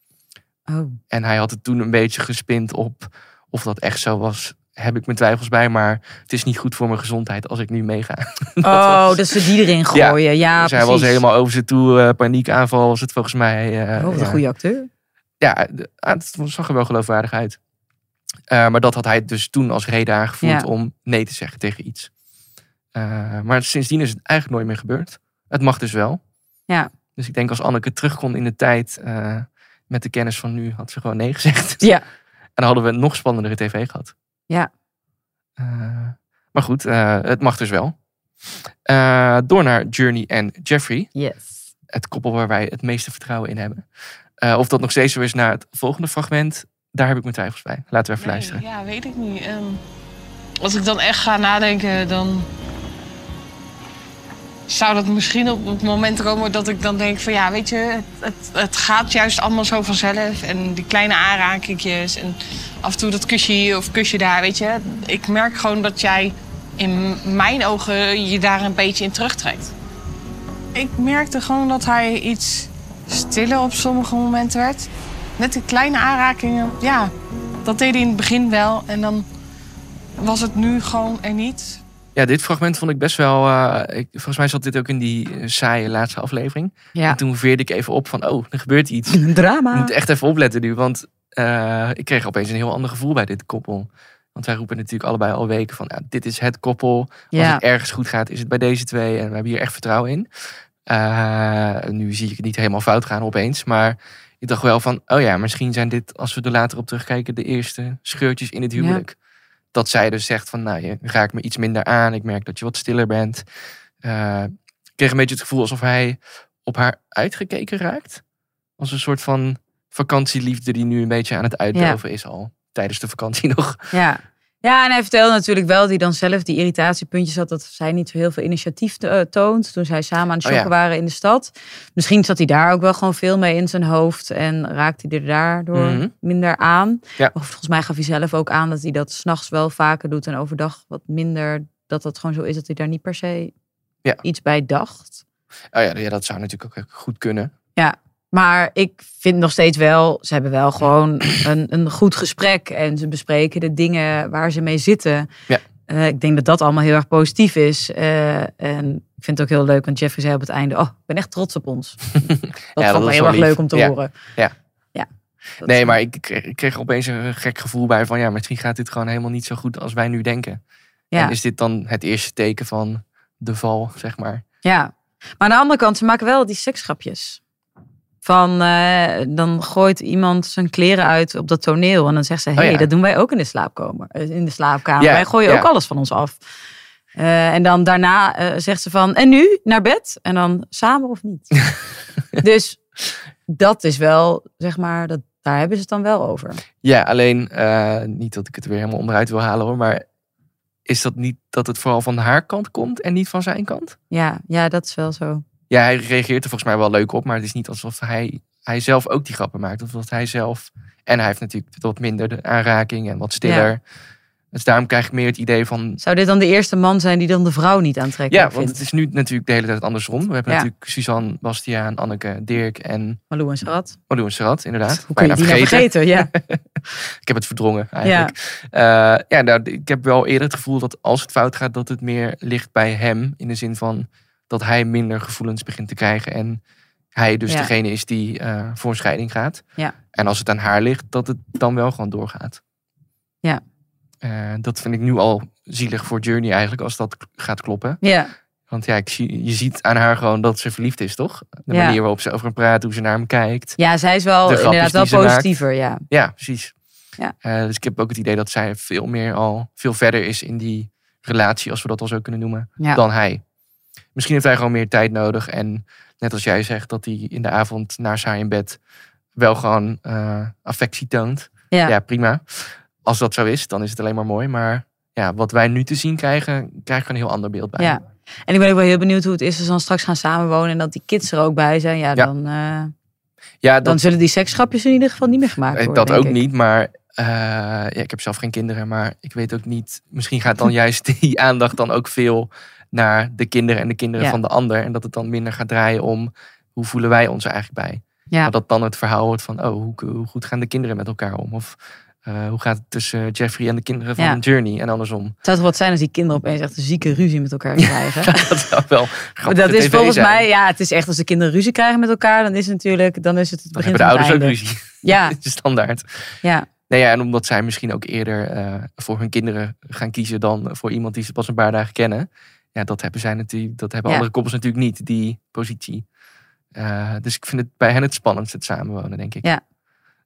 Oh. En hij had het toen een beetje gespind op of dat echt zo was. Heb ik mijn twijfels bij, maar het is niet goed voor mijn gezondheid als ik nu meega. Oh, dat ze die erin gooien. Ja, dus hij precies. was helemaal over zijn toe, eh, paniekaanval was het volgens mij. eh, Oh, wat een goede acteur. Ja, ah, het zag er wel geloofwaardig uit. Eh, maar dat had hij dus toen als reden aangevoerd Ja. om nee te zeggen tegen iets. Maar sindsdien is het eigenlijk nooit meer gebeurd. Het mag dus wel. Ja. Dus ik denk als Anneke terug kon in de tijd met de kennis van nu, had ze gewoon nee gezegd. Ja. En dan hadden we een nog spannendere tv gehad. Ja. Eh, maar goed, eh, het mag dus wel. Eh, door naar Journey en Jeffrey. Yes. Het koppel waar wij het meeste vertrouwen in hebben. Eh, of dat nog steeds zo is naar het volgende fragment, daar heb ik mijn twijfels bij. Laten we even luisteren. Nee, ja, weet ik niet. Ehm, als ik dan echt ga nadenken, dan zou dat misschien op het moment komen dat ik dan denk van ja, weet je, het, het, gaat juist allemaal zo vanzelf. En die kleine aanrakingjes en af en toe dat kusje hier of kusje daar, weet je. Ik merk gewoon dat jij in mijn ogen je daar een beetje in terugtrekt. Ik merkte gewoon dat hij iets stiller op sommige momenten werd. Net die kleine aanrakingen, ja, dat deed hij in het begin wel. En dan was het nu gewoon er niet. Ja, dit fragment vond ik best wel. eh, ik, volgens mij zat dit ook in die eh, saaie laatste aflevering. Ja. En toen veerde ik even op van, oh, er gebeurt iets. Ik Drama. moet echt even opletten nu, want eh, ik kreeg opeens een heel ander gevoel bij dit koppel. Want wij roepen natuurlijk allebei al weken van, ja, dit is het koppel. Als Ja. het ergens goed gaat, is het bij deze twee. En we hebben hier echt vertrouwen in. Nu zie ik het niet helemaal fout gaan opeens. Maar ik dacht wel van, oh ja, misschien zijn dit, als we er later op terugkijken, de eerste scheurtjes in het huwelijk. Dat zij dus zegt van, nou, je raakt me iets minder aan. Ik merk dat je wat stiller bent. Eh, ik kreeg een beetje het gevoel alsof hij op haar uitgekeken raakt. Als een soort van vakantieliefde die nu een beetje aan het uitdoven is al. Tijdens de vakantie nog. Ja. Ja, en hij vertelde natuurlijk wel hij dan zelf die irritatiepuntjes had. Dat zij niet zo heel veel initiatief eh, toont. Toen zij samen aan het Oh, shoppen ja. waren in de stad. Misschien zat hij daar ook wel gewoon veel mee in zijn hoofd. En raakte hij er daardoor Mhm. minder aan. Ja. Of volgens mij gaf hij zelf ook aan dat hij dat s'nachts wel vaker doet. En overdag wat minder. Dat dat gewoon zo is dat hij daar niet per se Ja. iets bij dacht. Oh ja, ja, dat zou natuurlijk ook goed kunnen. Maar ik vind nog steeds wel, ze hebben wel gewoon een, een goed gesprek. En ze bespreken de dingen waar ze mee zitten. Ja. Eh, ik denk dat dat allemaal heel erg positief is. Eh, en ik vind het ook heel leuk, want Jeffrey zei op het einde... Oh, ik ben echt trots op ons. Dat dat vond ik heel erg lief. leuk om te Ja. horen. Ja. ja. Nee, maar ik kreeg, ik kreeg opeens een gek gevoel bij van ja, misschien gaat dit gewoon helemaal niet zo goed als wij nu denken. Ja. En is dit dan het eerste teken van de val, zeg maar? Ja, maar aan de andere kant, ze maken wel die seksgrapjes. Van, eh, dan gooit iemand zijn kleren uit op dat toneel. En dan zegt ze, hé, hey, Oh ja. dat doen wij ook in de, slaapkamer, eh, in de slaapkamer. Wij gooien ook alles van ons af. Eh, en dan daarna zegt ze van, en nu, naar bed? En dan, samen of niet? dus dat is wel, zeg maar, dat, daar hebben ze het dan wel over. Ja, alleen niet dat ik het weer helemaal onderuit wil halen hoor, maar is dat niet dat het vooral van haar kant komt en niet van zijn kant? Ja, ja, dat is wel zo. Ja, hij reageert er volgens mij wel leuk op, maar het is niet alsof hij, hij zelf ook die grappen maakt. Of dat hij zelf, en hij heeft natuurlijk wat minder de aanraking en wat stiller. Dus daarom krijg ik meer het idee van, Zou dit dan de eerste man zijn die dan de vrouw niet aantrekkelijk ja, want vindt? het is nu natuurlijk de hele tijd andersom. We hebben Ja. natuurlijk Suzanne, Bastiaan, Anneke, Dirk en Malou en Schat. Malou en inderdaad. Hoe kun je die nou vergeten? Ja. Ik heb het verdrongen eigenlijk. Ja, ja nou, ik heb wel eerder het gevoel dat als het fout gaat, dat het meer ligt bij hem. In de zin van dat hij minder gevoelens begint te krijgen. En hij dus Ja. degene is die eh, voor een scheiding gaat. Ja. En als het aan haar ligt, dat het dan wel gewoon doorgaat. Ja. Eh, dat vind ik nu al zielig voor Journey eigenlijk, als dat gaat kloppen. ja. Want ja, ik zie, je ziet aan haar gewoon dat ze verliefd is, toch? De Ja. manier waarop ze over hem praat, hoe ze naar hem kijkt. Ja, zij is wel inderdaad wel maakt. positiever, ja. Ja, precies. Ja. Eh, dus ik heb ook het idee dat zij veel meer al veel verder is in die relatie, als we dat al zo kunnen noemen, ja. dan hij. Misschien heeft hij gewoon meer tijd nodig. En net als jij zegt, dat hij in de avond naast haar in bed wel gewoon eh, affectie toont. ja. Ja. prima. Als dat zo is, dan is het alleen maar mooi. Maar ja, wat wij nu te zien krijgen, krijg ik een heel ander beeld bij. Ja. En ik ben ook wel heel benieuwd hoe het is als ze dan straks gaan samenwonen en dat die kids er ook bij zijn. Ja, Ja. Dan, eh, ja dan dat, zullen die seksgrapjes in ieder geval niet meer gemaakt eh, worden. dat ook ik. niet, maar eh, ja, ik heb zelf geen kinderen, maar ik weet ook niet. Misschien gaat dan juist die aandacht dan ook veel naar de kinderen en de kinderen Ja. van de ander. En dat het dan minder gaat draaien om hoe voelen wij ons er eigenlijk bij. Ja. Maar dat dan het verhaal wordt van, oh, hoe, hoe goed gaan de kinderen met elkaar om? Of eh, hoe gaat het tussen Jeffrey en de kinderen van Ja. Journey en andersom? Het zou toch wat zijn als die kinderen opeens echt een zieke ruzie met elkaar krijgen. dat zou wel Maar dat is volgens zijn. mij, ja, het is echt als de kinderen ruzie krijgen met elkaar, dan is het natuurlijk, dan is het het Dan begin hebben de van het ouders ook ruzie. Ja, standaard. ja, Nee, ja, en omdat zij misschien ook eerder eh, voor hun kinderen gaan kiezen dan voor iemand die ze pas een paar dagen kennen. Ja, dat hebben zij natuurlijk, dat hebben Ja. andere koppels natuurlijk niet, die positie. Eh, dus ik vind het bij hen het spannendst, het samenwonen, denk ik. Ja.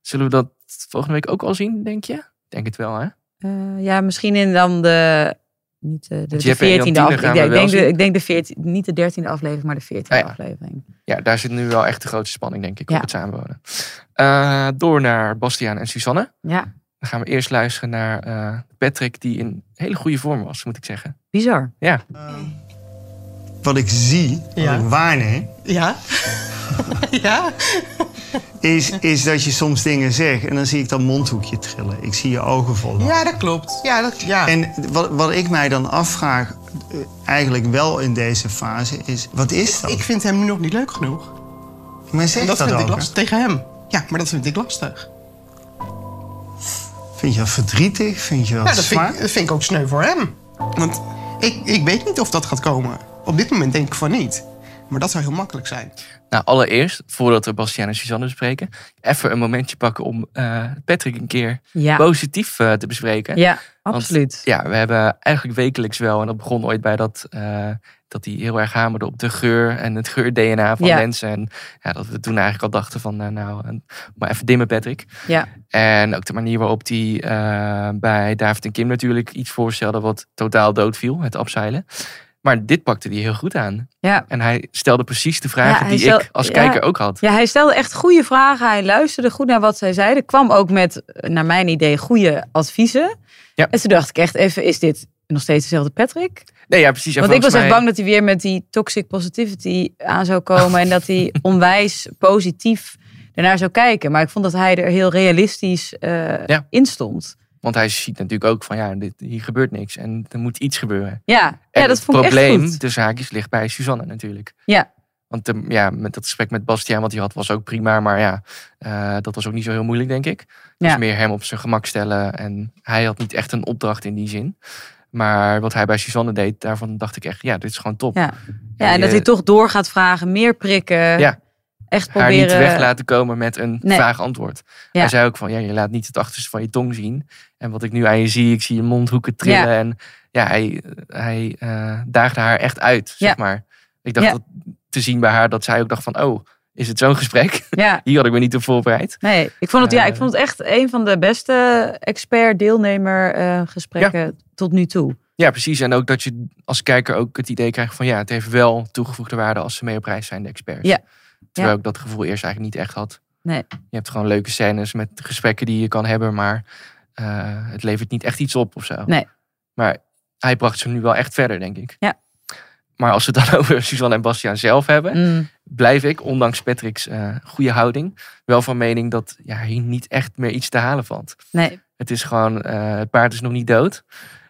Zullen we dat volgende week ook al zien, denk je? Denk het wel, hè? Eh, ja, misschien in dan de, niet de, de, de Jeff en 14e Jantine aflevering. ik, denk de, ik denk de 14, niet de 13e aflevering, maar de 14e Ah, ja. aflevering. Ja, daar zit nu wel echt de grootste spanning, denk ik, Ja. op het samenwonen. Eh, door naar Bastiaan en Suzanne. Ja, Dan gaan we eerst luisteren naar Patrick, die in hele goede vorm was, moet ik zeggen. Bizar. Ja, Wat ik zie, wat Ja. ik waarneem, Ja? ja? is, is dat je soms dingen zegt en dan zie ik dat mondhoekje trillen. Ik zie je ogen vol. Ja, dat klopt. Ja, dat, ja. En wat, wat ik mij dan afvraag, eh, eigenlijk wel in deze fase, is: wat is dat? ik vind hem nu nog niet leuk genoeg. Maar zeg dat dat, vind ik ook. lastig tegen hem. Ja, maar dat vind ik lastig. Vind je dat verdrietig? Vind je dat Ja, dat vind, zwaar? dat vind ik ook sneu voor hem. Want ik, ik weet niet of dat gaat komen. Op dit moment denk ik van niet. Maar dat zou heel makkelijk zijn. Nou, allereerst, voordat we Bastiaan en Suzanne bespreken, even een momentje pakken om eh, Patrick een keer Ja, positief eh, te bespreken. ja absoluut. Ja, we hebben eigenlijk wekelijks wel, en dat begon ooit bij dat, eh, dat hij heel erg hamerde op de geur en het geur-DNA van Ja. mensen. En ja, dat we toen eigenlijk al dachten van, nou, maar even dimmen Patrick. Ja, En ook de manier waarop hij eh, bij David en Kim natuurlijk iets voorstelde wat totaal doodviel, het abseilen. Maar dit pakte hij heel goed aan. ja. En hij stelde precies de vragen Ja, die stel- ik als ja. kijker ook had. ja, hij stelde echt goede vragen. Hij luisterde goed naar wat zij zeiden. Kwam ook met, eh, naar mijn idee, goede adviezen. Ja. En toen dacht ik echt even, is dit nog steeds dezelfde Patrick? Nee, ja, precies. Want ik was echt bang dat hij weer met die toxic positivity aan zou komen. en dat hij onwijs positief ernaar zou kijken. Maar ik vond dat hij er heel realistisch Ja. in stond. Want hij ziet natuurlijk ook van ja, dit, hier gebeurt niks en er moet iets gebeuren. Ja, En ja dat het vond ik probleem, echt goed. de zaakjes, ligt bij Suzanne natuurlijk. Ja. Want de, ja, met dat gesprek met Bastiaan wat hij had was ook prima. Maar ja, eh, dat was ook niet zo heel moeilijk, denk ik. Dus Ja. meer hem op zijn gemak stellen. En hij had niet echt een opdracht in die zin. Maar wat hij bij Suzanne deed, daarvan dacht ik echt, ja, dit is gewoon top. Ja. Ja, en dat eh, hij toch door gaat vragen, meer prikken. Ja. Echt haar proberen. niet weg laten komen met een Nee. vaag antwoord. Ja. Hij zei ook van, ja, je laat niet het achterste van je tong zien. En wat ik nu aan je zie, ik zie je mondhoeken trillen. Ja. En ja, hij, hij eh, daagde haar echt uit, zeg maar. Ik dacht dat, te zien bij haar dat zij ook dacht van, oh, is het zo'n gesprek? Ja, Hier had ik me niet op voorbereid. nee. Ik vond het, ja, Eh. ik vond het echt een van de beste expert-deelnemer eh, gesprekken tot nu toe. Ja, precies. En ook dat je als kijker ook het idee krijgt van, ja, het heeft wel toegevoegde waarde als ze mee op reis zijn, de experts. Ja. Terwijl Ja. ik dat gevoel eerst eigenlijk niet echt had. Nee. Je hebt gewoon leuke scènes met gesprekken die je kan hebben, maar eh, het levert niet echt iets op of zo. Nee. Maar hij bracht ze nu wel echt verder, denk ik. Ja. Maar als we het dan over Suzanne en Bastiaan zelf hebben, Mm, blijf ik, ondanks Patrick's eh, goede houding, wel van mening dat ja, hier niet echt meer iets te halen valt. nee, Het is gewoon, eh, het paard is nog niet dood.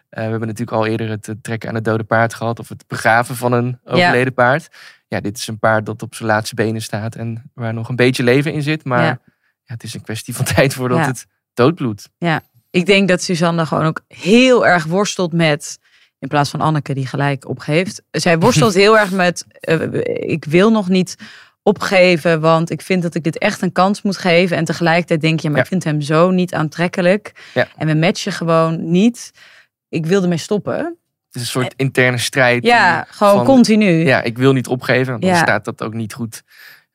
We hebben natuurlijk al eerder het trekken aan het dode paard gehad. Of het begraven van een overleden paard. Ja, dit is een paard dat op zijn laatste benen staat. En waar nog een beetje leven in zit. Maar Ja. ja. het is een kwestie van tijd voordat Ja. het doodbloedt. ik denk dat Suzanne gewoon ook heel erg worstelt met. In plaats van Anneke die gelijk opgeeft. Zij worstelt heel erg met. eh, ik wil nog niet opgeven, want ik vind dat ik dit echt een kans moet geven. En tegelijkertijd denk je, maar Ja. ik vind hem zo niet aantrekkelijk. Ja. En we matchen gewoon niet. Ik wilde mee stoppen. Het is een soort interne strijd. Ja, gewoon van, continu. Ja, ik wil niet opgeven. Want dan Ja. staat dat ook niet goed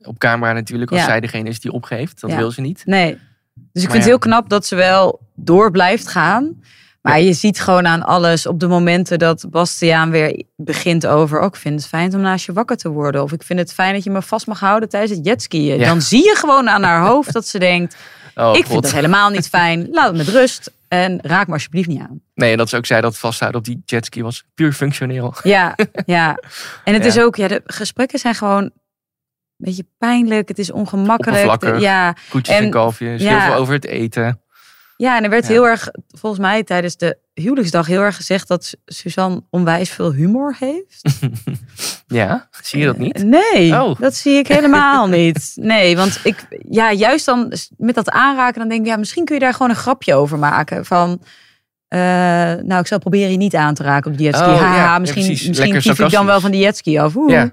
op camera natuurlijk. Als Ja. zij degene is die opgeeft. Dat wil ze niet. Nee. Dus ik Maar vind het heel knap dat ze wel door blijft gaan. Maar je ziet gewoon aan alles op de momenten dat Bastiaan weer begint over. Ook ik vind het fijn om naast je wakker te worden. Of ik vind het fijn dat je me vast mag houden tijdens het jetskiën. Dan zie je gewoon aan haar hoofd dat ze denkt. Oh, ik God. vind het helemaal niet fijn. Laat het met rust. En raak me alsjeblieft niet aan. Nee, en dat ze ook zei dat vasthouden op die jetski was puur functioneel. Ja, ja. En het Ja. is ook, ja, de gesprekken zijn gewoon een beetje pijnlijk. Het is ongemakkelijk. Ja, Koetjes en, En- kalfjes, ja. heel veel over het eten. ja, en er werd Ja. heel erg, volgens mij tijdens de huwelijksdag, heel erg gezegd dat Su- Suzanne onwijs veel humor heeft. Ja, zie je dat niet? Nee, Oh. dat zie ik helemaal niet. Nee, want ik, ja, juist dan met dat aanraken, dan denk ik, ja, misschien kun je daar gewoon een grapje over maken. Van, eh, nou, ik zal proberen je niet aan te raken op die jetski. Oh, Haha, ja, ja, misschien, precies. misschien kief ik dan wel van die jetski af. Oeh. Ja.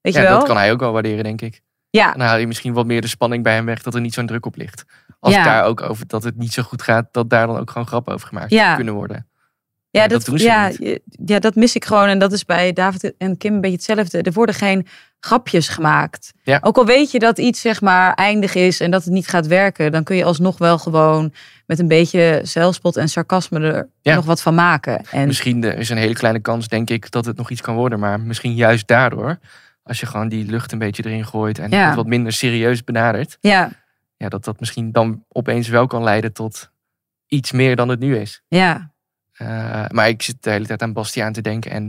Weet je Ja, wel? dat kan hij ook wel waarderen, denk ik. Ja, Dan haal je misschien wat meer de spanning bij hem weg dat er niet zo'n druk op ligt. Als Ja. het daar ook over dat het niet zo goed gaat, dat daar dan ook gewoon grappen over gemaakt Ja. kunnen worden. Ja, Ja, dat, ja, ja, dat mis ik gewoon. En dat is bij David en Kim een beetje hetzelfde. Er worden geen grapjes gemaakt. Ja. Ook al weet je dat iets zeg maar eindig is en dat het niet gaat werken, dan kun je alsnog wel gewoon met een beetje zelfspot en sarcasme er Ja. nog wat van maken. En Misschien er is een hele kleine kans, denk ik, dat het nog iets kan worden. Maar misschien juist daardoor, als je gewoon die lucht een beetje erin gooit en Ja. het wat minder serieus benadert, ja, ja, dat dat misschien dan opeens wel kan leiden tot iets meer dan het nu is. ja, Eh, maar ik zit de hele tijd aan Bastiaan te denken. En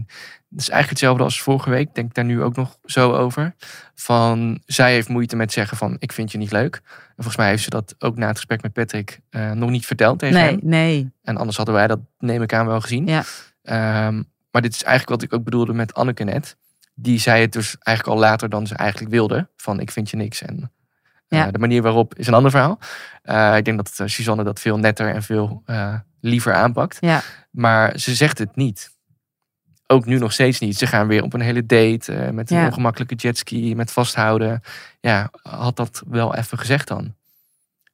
het is eigenlijk hetzelfde als vorige week. Ik denk daar nu ook nog zo over. Van, zij heeft moeite met zeggen van, ik vind je niet leuk. En volgens mij heeft ze dat ook na het gesprek met Patrick eh, nog niet verteld tegen nee, hem. nee. En anders hadden wij dat, neem ik aan, wel gezien. Ja. Ehm, maar dit is eigenlijk wat ik ook bedoelde met Anneke net. Die zei het dus eigenlijk al later dan ze eigenlijk wilde. Van, ik vind je niks. En eh, Ja. de manier waarop is een ander verhaal. Eh, ik denk dat eh, Suzanne dat veel netter en veel liever aanpakt. Ja, Maar ze zegt het niet. Ook nu nog steeds niet. Ze gaan weer op een hele date met een Ja. ongemakkelijke jetski, met vasthouden. Ja, had dat wel even gezegd dan.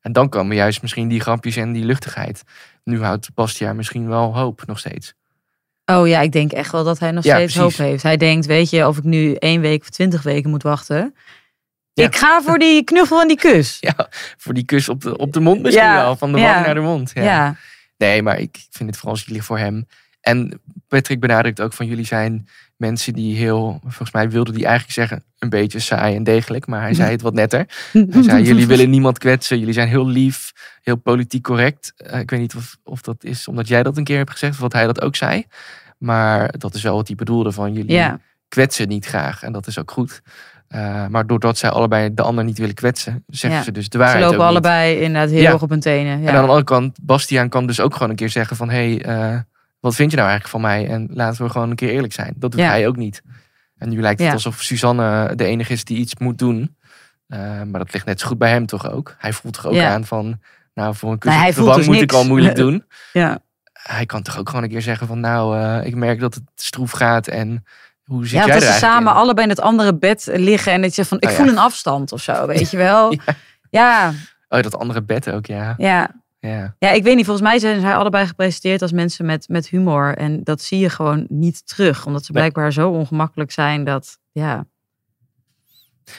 En dan komen juist misschien die grapjes en die luchtigheid. Nu houdt Bastiaan misschien wel hoop nog steeds. Oh ja, ik denk echt wel dat hij nog Ja, steeds precies. hoop heeft. Hij denkt, weet je, of ik nu één week of twintig weken moet wachten. Ja. Ik ga voor die knuffel en die kus. Ja, voor die kus op de, op de mond misschien Ja, wel. Van de wang naar de mond. Ja. Ja, Nee, maar ik vind het vooral zielig voor hem. En Patrick benadrukt ook van jullie zijn mensen die heel, volgens mij wilde hij eigenlijk zeggen, een beetje saai en degelijk. Maar hij zei het wat netter. Hij zei, jullie willen niemand kwetsen. Jullie zijn heel lief, heel politiek correct. Eh, ik weet niet of, of dat is omdat jij dat een keer hebt gezegd. Of wat hij dat ook zei. Maar dat is wel wat hij bedoelde van jullie ja, kwetsen niet graag. En dat is ook goed. Eh, maar doordat zij allebei de ander niet willen kwetsen, zeggen Ja. ze dus de ze waarheid lopen ook niet. allebei inderdaad heel Ja. erg op hun tenen. Ja. En aan de andere kant, Bastiaan kan dus ook gewoon een keer zeggen van... hé, hey, eh, wat vind je nou eigenlijk van mij? En laten we gewoon een keer eerlijk zijn. Dat doet Ja. hij ook niet. En nu lijkt het Ja. alsof Suzanne de enige is die iets moet doen. Eh, maar dat ligt net zo goed bij hem toch ook. Hij voelt toch ook Ja. aan van... nou, voor een kus Nee, op de dus moet ik al moeilijk doen. ja. Hij kan toch ook gewoon een keer zeggen van... nou, eh, ik merk dat het stroef gaat en hoe zit Ja, jij dat ze samen in? allebei in het andere bed liggen en dat je van, ik Oh, voel een afstand of zo, weet je wel. Ja, Oh, dat andere bed ook, ja. ja. Ja. Ja, ik weet niet. Volgens mij zijn zij allebei gepresenteerd als mensen met, met humor. En dat zie je gewoon niet terug. Omdat ze Nee. blijkbaar zo ongemakkelijk zijn dat, ja,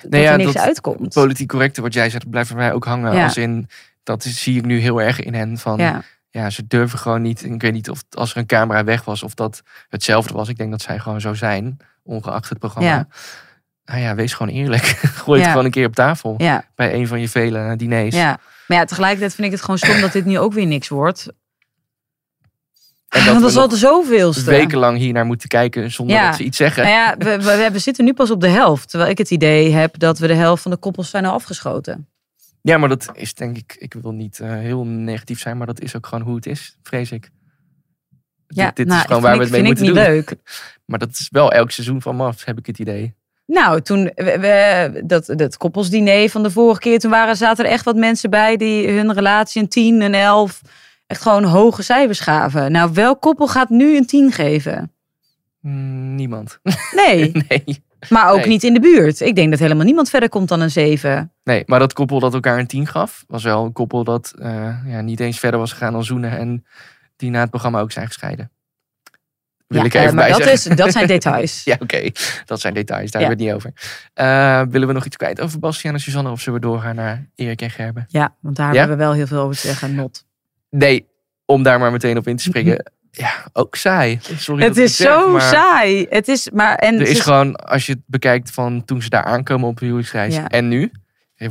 dat Nee, ja, er niks dat uitkomt. Politiek correcte, wat jij zegt, blijft bij mij ook hangen. Ja. Als in, dat zie ik nu heel erg in hen van... Ja, ja, ze durven gewoon niet. Ik weet niet of als er een camera weg was of dat hetzelfde was. Ik denk dat zij gewoon zo zijn, ongeacht het programma. Ja. Nou ja, wees gewoon eerlijk. Gooi het gewoon een keer op tafel bij een van je vele diners. ja. Maar ja, tegelijkertijd vind ik het gewoon stom dat dit nu ook weer niks wordt. En dat Want dat is al nog de zoveelste. wekenlang hier naar moeten kijken zonder Ja. dat ze iets zeggen. Nou ja, we, we, we zitten nu pas op de helft. Terwijl ik het idee heb dat we de helft van de koppels zijn al afgeschoten. Ja, maar dat is denk ik, ik wil niet eh, heel negatief zijn, maar dat is ook gewoon hoe het is, vrees ik. Ja, dit dit nou, is gewoon vind waar ik- we het mee moeten ik doen. niet leuk. Maar dat is wel elk seizoen van MAF, heb ik het idee. Nou, toen we, we- dat, dat koppelsdiner van de vorige keer, toen waren, zaten er echt wat mensen bij die hun relatie een 10, een 11, echt gewoon hoge cijfers gaven. Nou, welk koppel gaat nu een 10 geven? Mm, niemand. Nee, nee. maar ook Nee. niet in de buurt. Ik denk dat helemaal niemand verder komt dan een 7. Nee, maar dat koppel dat elkaar een 10 gaf, was wel een koppel dat eh, ja, niet eens verder was gegaan dan zoenen en die na het programma ook zijn gescheiden. Wil Ja, ik even eh, maar bij dat, is, dat zijn details. Ja, oké. Dat zijn details, daar Ja. hebben we het niet over. Eh, willen we nog iets kwijt over Bastiaan en Suzanne of zullen we doorgaan naar Erik en Gerben? Ja, want daar Ja? hebben we wel heel veel over te zeggen. Not. Nee, om daar maar meteen op in te springen. Ja, ook saai. Sorry het is zeg, zo maar saai. Het is, maar, en Er is gewoon, als je het bekijkt van toen ze daar aankomen op de huwelijksreis en nu.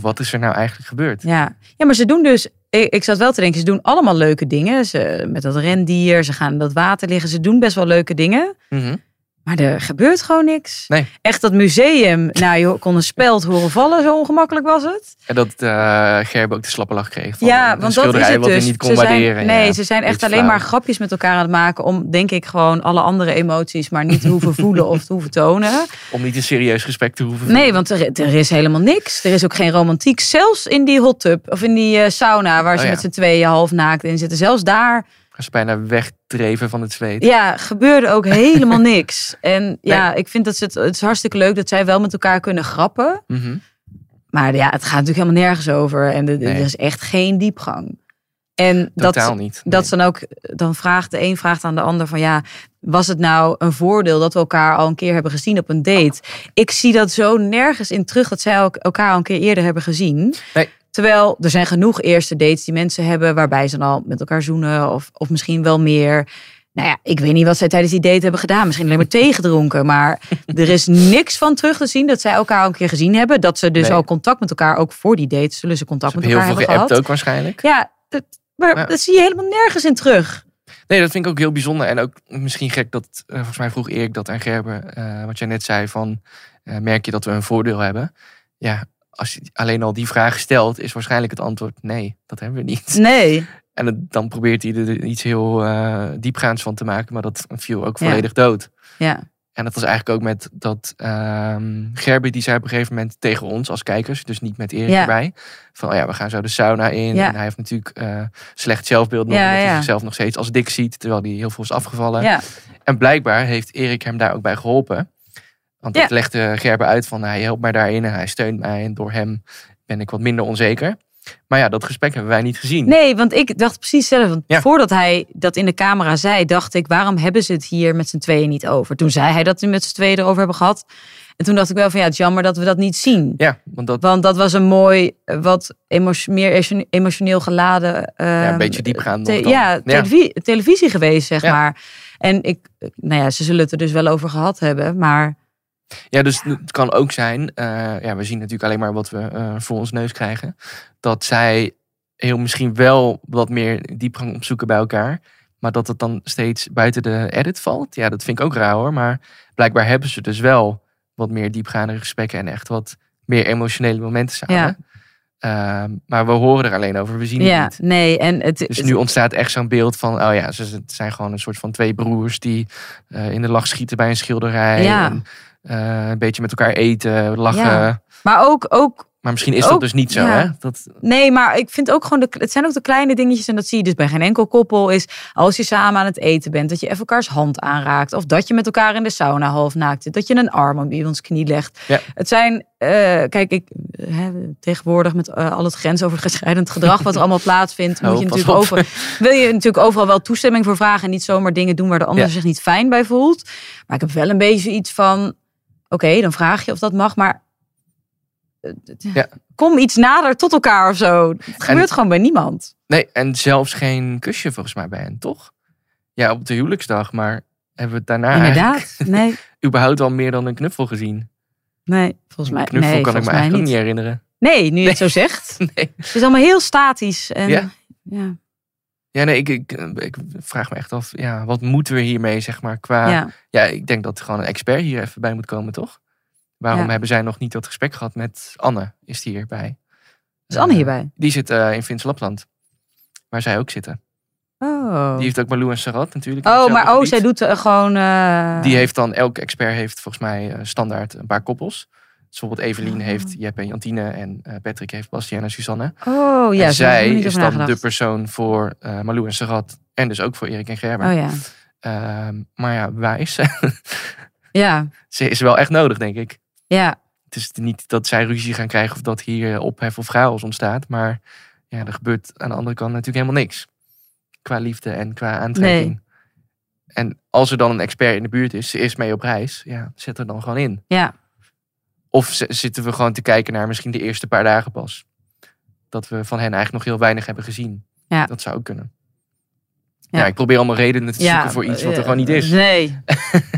Wat is er nou eigenlijk gebeurd? Ja. ja, maar ze doen dus. Ik, ik zat wel te denken, ze doen allemaal leuke dingen. Ze, met dat rendier, ze gaan in dat water liggen. Ze doen best wel leuke dingen. Mhm. Maar er gebeurt gewoon niks. Nee. Echt dat museum. Nou, je kon een speld horen vallen, zo ongemakkelijk was het. En dat eh Gerbe ook de slappe lach kreeg. Van ja, want dat is het dus. niet kon Ze zijn- waarderen. nee, ja. ze zijn echt alleen maar grapjes met elkaar aan het maken. Om, denk ik, gewoon alle andere emoties maar niet te hoeven voelen of te hoeven tonen. Om niet een serieus gesprek te hoeven Nee, want er, er is helemaal niks. Er is ook geen romantiek. Zelfs in die hot tub of in die eh, sauna waar ze Oh ja. met z'n tweeën half naakt in zitten. Zelfs daar Gaan ze bijna wegdreven van het zweet. ja, gebeurde ook helemaal niks. En ja, ik vind dat ze het, het is hartstikke leuk dat zij wel met elkaar kunnen grappen. Mhm. Maar ja, het gaat natuurlijk helemaal nergens over. En er, er is echt geen diepgang. En Totaal dat, niet. dat is dan ook, dan vraagt de een vraagt aan de ander van ja, was het nou een voordeel dat we elkaar al een keer hebben gezien op een date? Ik zie dat zo nergens in terug dat zij ook elkaar al een keer eerder hebben gezien. Nee. Terwijl er zijn genoeg eerste dates die mensen hebben waarbij ze dan al met elkaar zoenen of, of misschien wel meer. Nou ja, ik weet niet wat zij tijdens die date hebben gedaan. Misschien alleen maar thee gedronken. Maar er is niks van terug te zien dat zij elkaar al een keer gezien hebben. Dat ze dus Nee. al contact met elkaar, ook voor die date, zullen ze contact Ze met hebben heel elkaar veel hebben geappt gehad. ook waarschijnlijk. Ja, dat, maar dat zie je helemaal nergens in terug. Nee, dat vind ik ook heel bijzonder. En ook misschien gek dat, eh, volgens mij vroeg Erik dat aan Gerber, eh, wat jij net zei van, eh, merk je dat we een voordeel hebben? Ja, als je alleen al die vraag stelt, is waarschijnlijk het antwoord nee, dat hebben we niet. Nee. En het- dan probeert hij er iets heel eh, diepgaands van te maken, maar dat viel ook Ja. volledig dood. Ja. En dat was eigenlijk ook met dat Gerber die zei op een gegeven moment tegen ons als kijkers, dus niet met Erik Ja. erbij, van oh ja, we gaan zo de sauna in. Ja. En hij heeft natuurlijk eh, slecht zelfbeeld nog, Ja, omdat hij zichzelf nog steeds als dik ziet, terwijl hij heel veel is afgevallen. Ja. En blijkbaar heeft Erik hem daar ook bij geholpen. Want dat Ja. legde Gerber uit van hij helpt mij daarin en hij steunt mij. En door hem ben ik wat minder onzeker. Maar ja, dat gesprek hebben wij niet gezien. Nee, want ik dacht precies zelf. Want Ja. voordat hij dat in de camera zei, dacht ik, waarom hebben ze het hier met z'n tweeën niet over? Toen zei hij dat ze met z'n tweeën erover hebben gehad. En toen dacht ik wel van ja, het is jammer dat we dat niet zien. Ja, want dat Want dat was een mooi, wat meer emotioneel geladen. ja, ehm, een beetje diepgaand te- nog dan. ja, televi- televisie geweest, zeg Ja. maar. En ik, nou ja, ze zullen het er dus wel over gehad hebben. Maar Ja, dus het kan ook zijn, eh, ja, we zien natuurlijk alleen maar wat we eh, voor ons neus krijgen, dat zij heel misschien wel wat meer diepgang opzoeken bij elkaar, maar dat het dan steeds buiten de edit valt. Ja, dat vind ik ook raar hoor, maar blijkbaar hebben ze dus wel wat meer diepgaande gesprekken en echt wat meer emotionele momenten samen. Ehm, maar we horen er alleen over, we zien het ja, niet. nee. En het, Dus nu ontstaat echt zo'n beeld van, oh ja, ze ze zijn gewoon een soort van twee broers die eh, in de lach schieten bij een schilderij. Ja. En, eh, een beetje met elkaar eten, lachen. Ja. maar ook, ook Maar misschien is dat dus niet zo, ja. hè? Dat, Nee, maar ik vind ook gewoon, de, het zijn ook de kleine dingetjes. En dat zie je dus bij geen enkel koppel. Is als je samen aan het eten bent, dat je even elkaars hand aanraakt. Of dat je met elkaar in de sauna half naakt zit. Dat je een arm op iemands knie legt. Ja. Het zijn, eh, kijk, ik, hè, tegenwoordig met eh, al het grensoverschrijdend gedrag wat er allemaal plaatsvindt. Oh, moet je pas natuurlijk over, wil je natuurlijk overal wel toestemming voor vragen. En niet zomaar dingen doen waar de ander Ja. zich niet fijn bij voelt. Maar ik heb wel een beetje iets van, oké, dan vraag je of dat mag. Maar eh, Ja. kom iets nader tot elkaar of zo. Het gebeurt gewoon bij niemand. nee, en zelfs geen kusje volgens mij bij hen, toch? Ja, op de huwelijksdag, maar hebben we het daarna Inderdaad. Nee, überhaupt al meer dan een knuffel gezien? nee, volgens mij, Een knuffel nee, kan ik me eigenlijk niet. niet herinneren. Nee, nu je het zo zegt. Nee. Het is allemaal heel statisch. En, Ja. ja. Ja, nee, ik, ik, ik vraag me echt af, ja, wat moeten we hiermee, zeg maar, qua... Ja, Ja. ik denk dat gewoon een expert hier even bij moet komen, toch? Waarom Ja. hebben zij nog niet dat gesprek gehad met Anne, is die hierbij? Is Anne Eh, hierbij? Die zit eh, in Vins Lapland, waar zij ook zitten. Oh. Die heeft ook Malou en Sarat natuurlijk. Oh, maar oh, gebied. zij doet eh, gewoon... eh, Die heeft dan, elke expert heeft volgens mij eh, standaard een paar koppels. Dus bijvoorbeeld Evelien Oh. heeft Jep en Jantine en eh, Patrick heeft Bastiaan en Suzanne. Oh, ja. en zij is dan de persoon voor eh Malou en Sarat en dus ook voor Erik en Gerber. Oh ja. Ehm, maar ja, waar is ze? Ja, ze is wel echt nodig, denk ik. ja. Het is niet dat zij ruzie gaan krijgen of dat hier eh, ophef of chaos ontstaat. Maar ja, er gebeurt aan de andere kant natuurlijk helemaal niks. Qua liefde en qua aantrekking. En als er dan een expert in de buurt is, ze is mee op reis. Ja, zet er dan gewoon in. Ja. Of zitten we gewoon te kijken naar misschien de eerste paar dagen pas. Dat we van hen eigenlijk nog heel weinig hebben gezien. Ja. Dat zou ook kunnen. Ja. ik probeer allemaal redenen te zoeken voor iets wat er eh, gewoon niet is. Nee.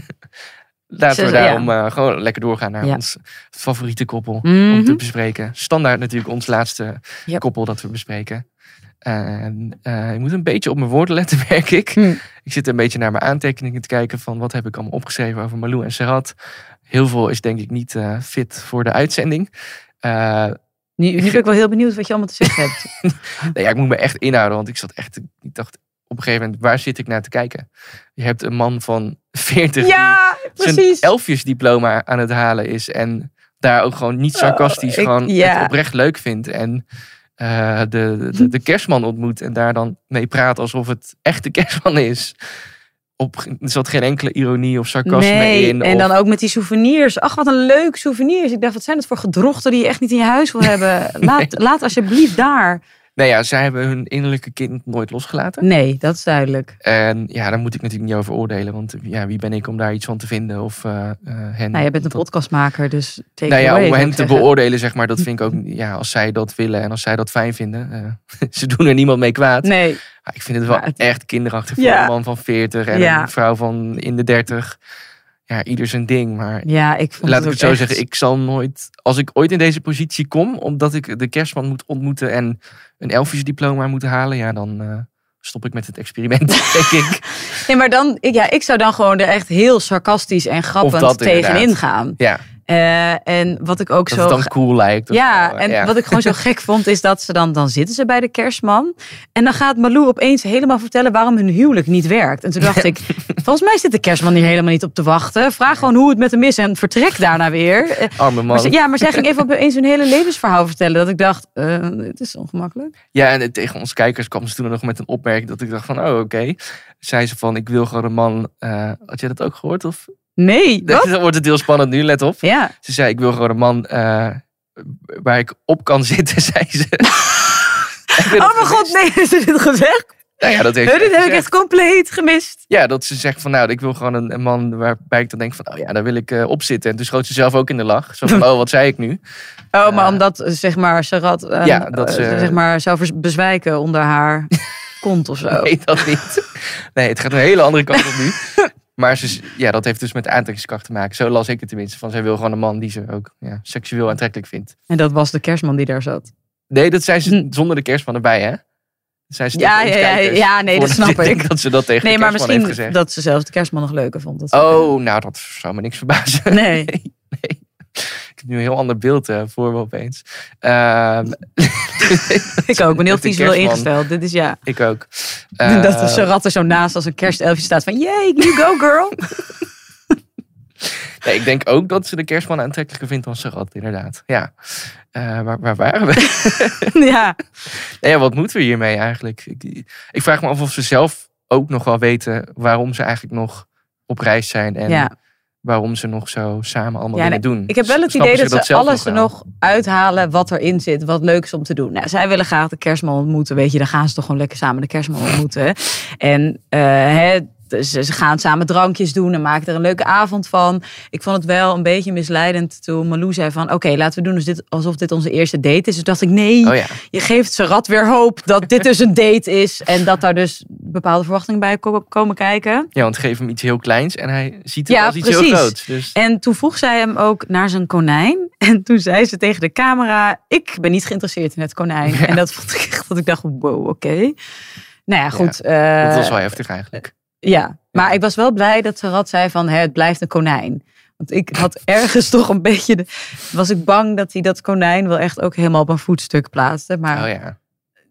Laten we daarom eh, gewoon lekker doorgaan naar ons favoriete koppel Mhm. om te bespreken. Standaard natuurlijk ons laatste Yep. koppel dat we bespreken. En eh, ik moet een beetje op mijn woorden letten, merk ik. Hm. Ik zit een beetje naar mijn aantekeningen te kijken van wat heb ik allemaal opgeschreven over Malou en Serhat. Heel veel is denk ik niet eh, fit voor de uitzending. Eh, Nu, nu ben ik wel heel benieuwd wat je allemaal te zeggen hebt. nee, ja, ik moet me echt inhouden, want ik zat echt, ik dacht op een gegeven moment, waar zit ik naar te kijken? Je hebt een man van 40 ja, die zijn elfjesdiploma aan het halen is en daar ook gewoon niet sarcastisch, Oh, ik- gewoon ja. het oprecht leuk vindt en eh, de, de, de kerstman ontmoet en daar dan mee praat alsof het echt de kerstman is. Op, er zat geen enkele ironie of sarcasme Nee, in. en of- dan ook met die souvenirs. Ach, wat een leuk souvenirs. Ik dacht, wat zijn het voor gedrochten die je echt niet in je huis wil hebben? Laat, laat alsjeblieft daar. Nou ja, zij hebben hun innerlijke kind nooit losgelaten. Nee, dat is duidelijk. En ja, daar moet ik natuurlijk niet over oordelen. Want ja, wie ben ik om daar iets van te vinden? Of eh, eh, hen. Nou, je bent een podcastmaker, dus Nou ja, away, om hen te zeggen. beoordelen, zeg maar, dat vind ik ook, ja, als zij dat willen en als zij dat fijn vinden. eh, ze doen er niemand mee kwaad. Nee, Maar ik vind het wel het- echt kinderachtig voor Ja. een man van 40 en Ja. een vrouw van in de 30. Ja, ieder zijn ding. Maar ja, ik vond laat ik het zo echt- zeggen, ik zal nooit, als ik ooit in deze positie kom, omdat ik de kerstman moet ontmoeten en een elfjesdiploma moet halen, ja, dan eh, stop ik met het experiment, denk ik. Nee, maar dan, ik, ja, ik zou dan gewoon er echt heel sarcastisch en grappend tegenin inderdaad. gaan. Ja, Eh, en wat ik ook dat zo het dan cool lijkt. Ja, en wat ik gewoon zo gek vond, is dat ze dan, dan zitten ze bij de kerstman. En dan gaat Malou opeens helemaal vertellen waarom hun huwelijk niet werkt. En toen dacht ik, volgens mij zit de kerstman hier helemaal niet op te wachten. Vraag gewoon hoe het met hem is en vertrek daarna weer. Eh, Arme man. Maar ja, maar zij ging even opeens hun hele levensverhaal vertellen. Dat ik dacht, eh, het is ongemakkelijk. Ja, en tegen onze kijkers kwam ze toen nog met een opmerking dat ik dacht van, oh oké. Zei ze van, ik wil gewoon een man, had jij dat ook gehoord? Of? Nee, wat? Dan wordt het heel spannend nu, let op. Ja. Ze zei, ik wil gewoon een man eh, waar ik op kan zitten, zei ze. Dat Oh mijn god, nee, ze dit gezegd? Nou ja, dat heeft dit heb ik echt compleet gemist. Ja, dat ze zegt van, nou, ik wil gewoon een, een man waarbij ik dan denk van, oh ja, daar wil ik eh, op zitten. En toen schoot ze zelf ook in de lach. Zo van, oh, wat zei ik nu? Oh, maar Eh, omdat, zeg maar, Sarat Ja, dat ze- zeg maar, zou bezwijken onder haar kont of zo. Nee, dat niet. Nee, het gaat een hele andere kant op nu. Maar ze, ja, dat heeft dus met aantrekkingskracht te maken. Zo las ik het tenminste. Van zij wil gewoon een man die ze ook ja, seksueel aantrekkelijk vindt. En dat was de kerstman die daar zat. Nee, dat zei ze Hm. zonder de kerstman erbij, hè? Ze Ja, ja, ja, ja, nee, dat snap ik. dat ze dat tegen Nee, maar misschien dat ze zelfs de kerstman nog leuker vond. Dat Oh, nou, dat zou me niks verbazen. nee. nee. Nu een heel ander beeld eh, voor me opeens. Ehm, ik ook. Ben heel visueel kerstman. ingesteld. Dit is ja. Ik ook. dat Eh, de Sarat er zo naast als een kerstelfje staat van... Yay, you go girl. nee, ik denk ook dat ze de kerstman aantrekkelijker vindt dan Sarat, inderdaad. Ja. Eh, waar, waar waren we? ja. Nee, wat moeten we hiermee eigenlijk? Ik, ik vraag me af of ze zelf ook nog wel weten waarom ze eigenlijk nog op reis zijn. En ja. Waarom ze nog zo samen allemaal Ja, dingen doen. Ik heb wel het Snappen idee dat ze alles er wel? nog uithalen wat erin zit, wat leuk is om te doen. Nou, zij willen graag de kerstman ontmoeten, weet je, dan gaan ze toch gewoon lekker samen de kerstman ontmoeten. En hè, ze, ze gaan samen drankjes doen en maken er een leuke avond van. Ik vond het wel een beetje misleidend toen Malou zei van, oké, laten we doen alsof dit, alsof dit onze eerste date is. Dus dacht ik, nee, Oh ja. je geeft Sarat weer hoop dat dit dus een date is en dat daar dus bepaalde verwachtingen bij ko- komen kijken. ja, want geef hem iets heel kleins en hij ziet het Ja, als iets heel groots. Dus En toen vroeg zij hem ook naar zijn konijn. En toen zei ze tegen de camera: Ik ben niet geïnteresseerd in het konijn. En dat vond ik echt dat ik dacht: Wow, oké. Nou ja, goed. eh, dat was wel heftig eigenlijk. Ja, maar ik was wel blij dat Sarat zei: van, Het blijft een konijn. Want ik had ergens toch een beetje. De, was ik bang dat hij dat konijn wel echt ook helemaal op een voetstuk plaatste. Maar Oh ja.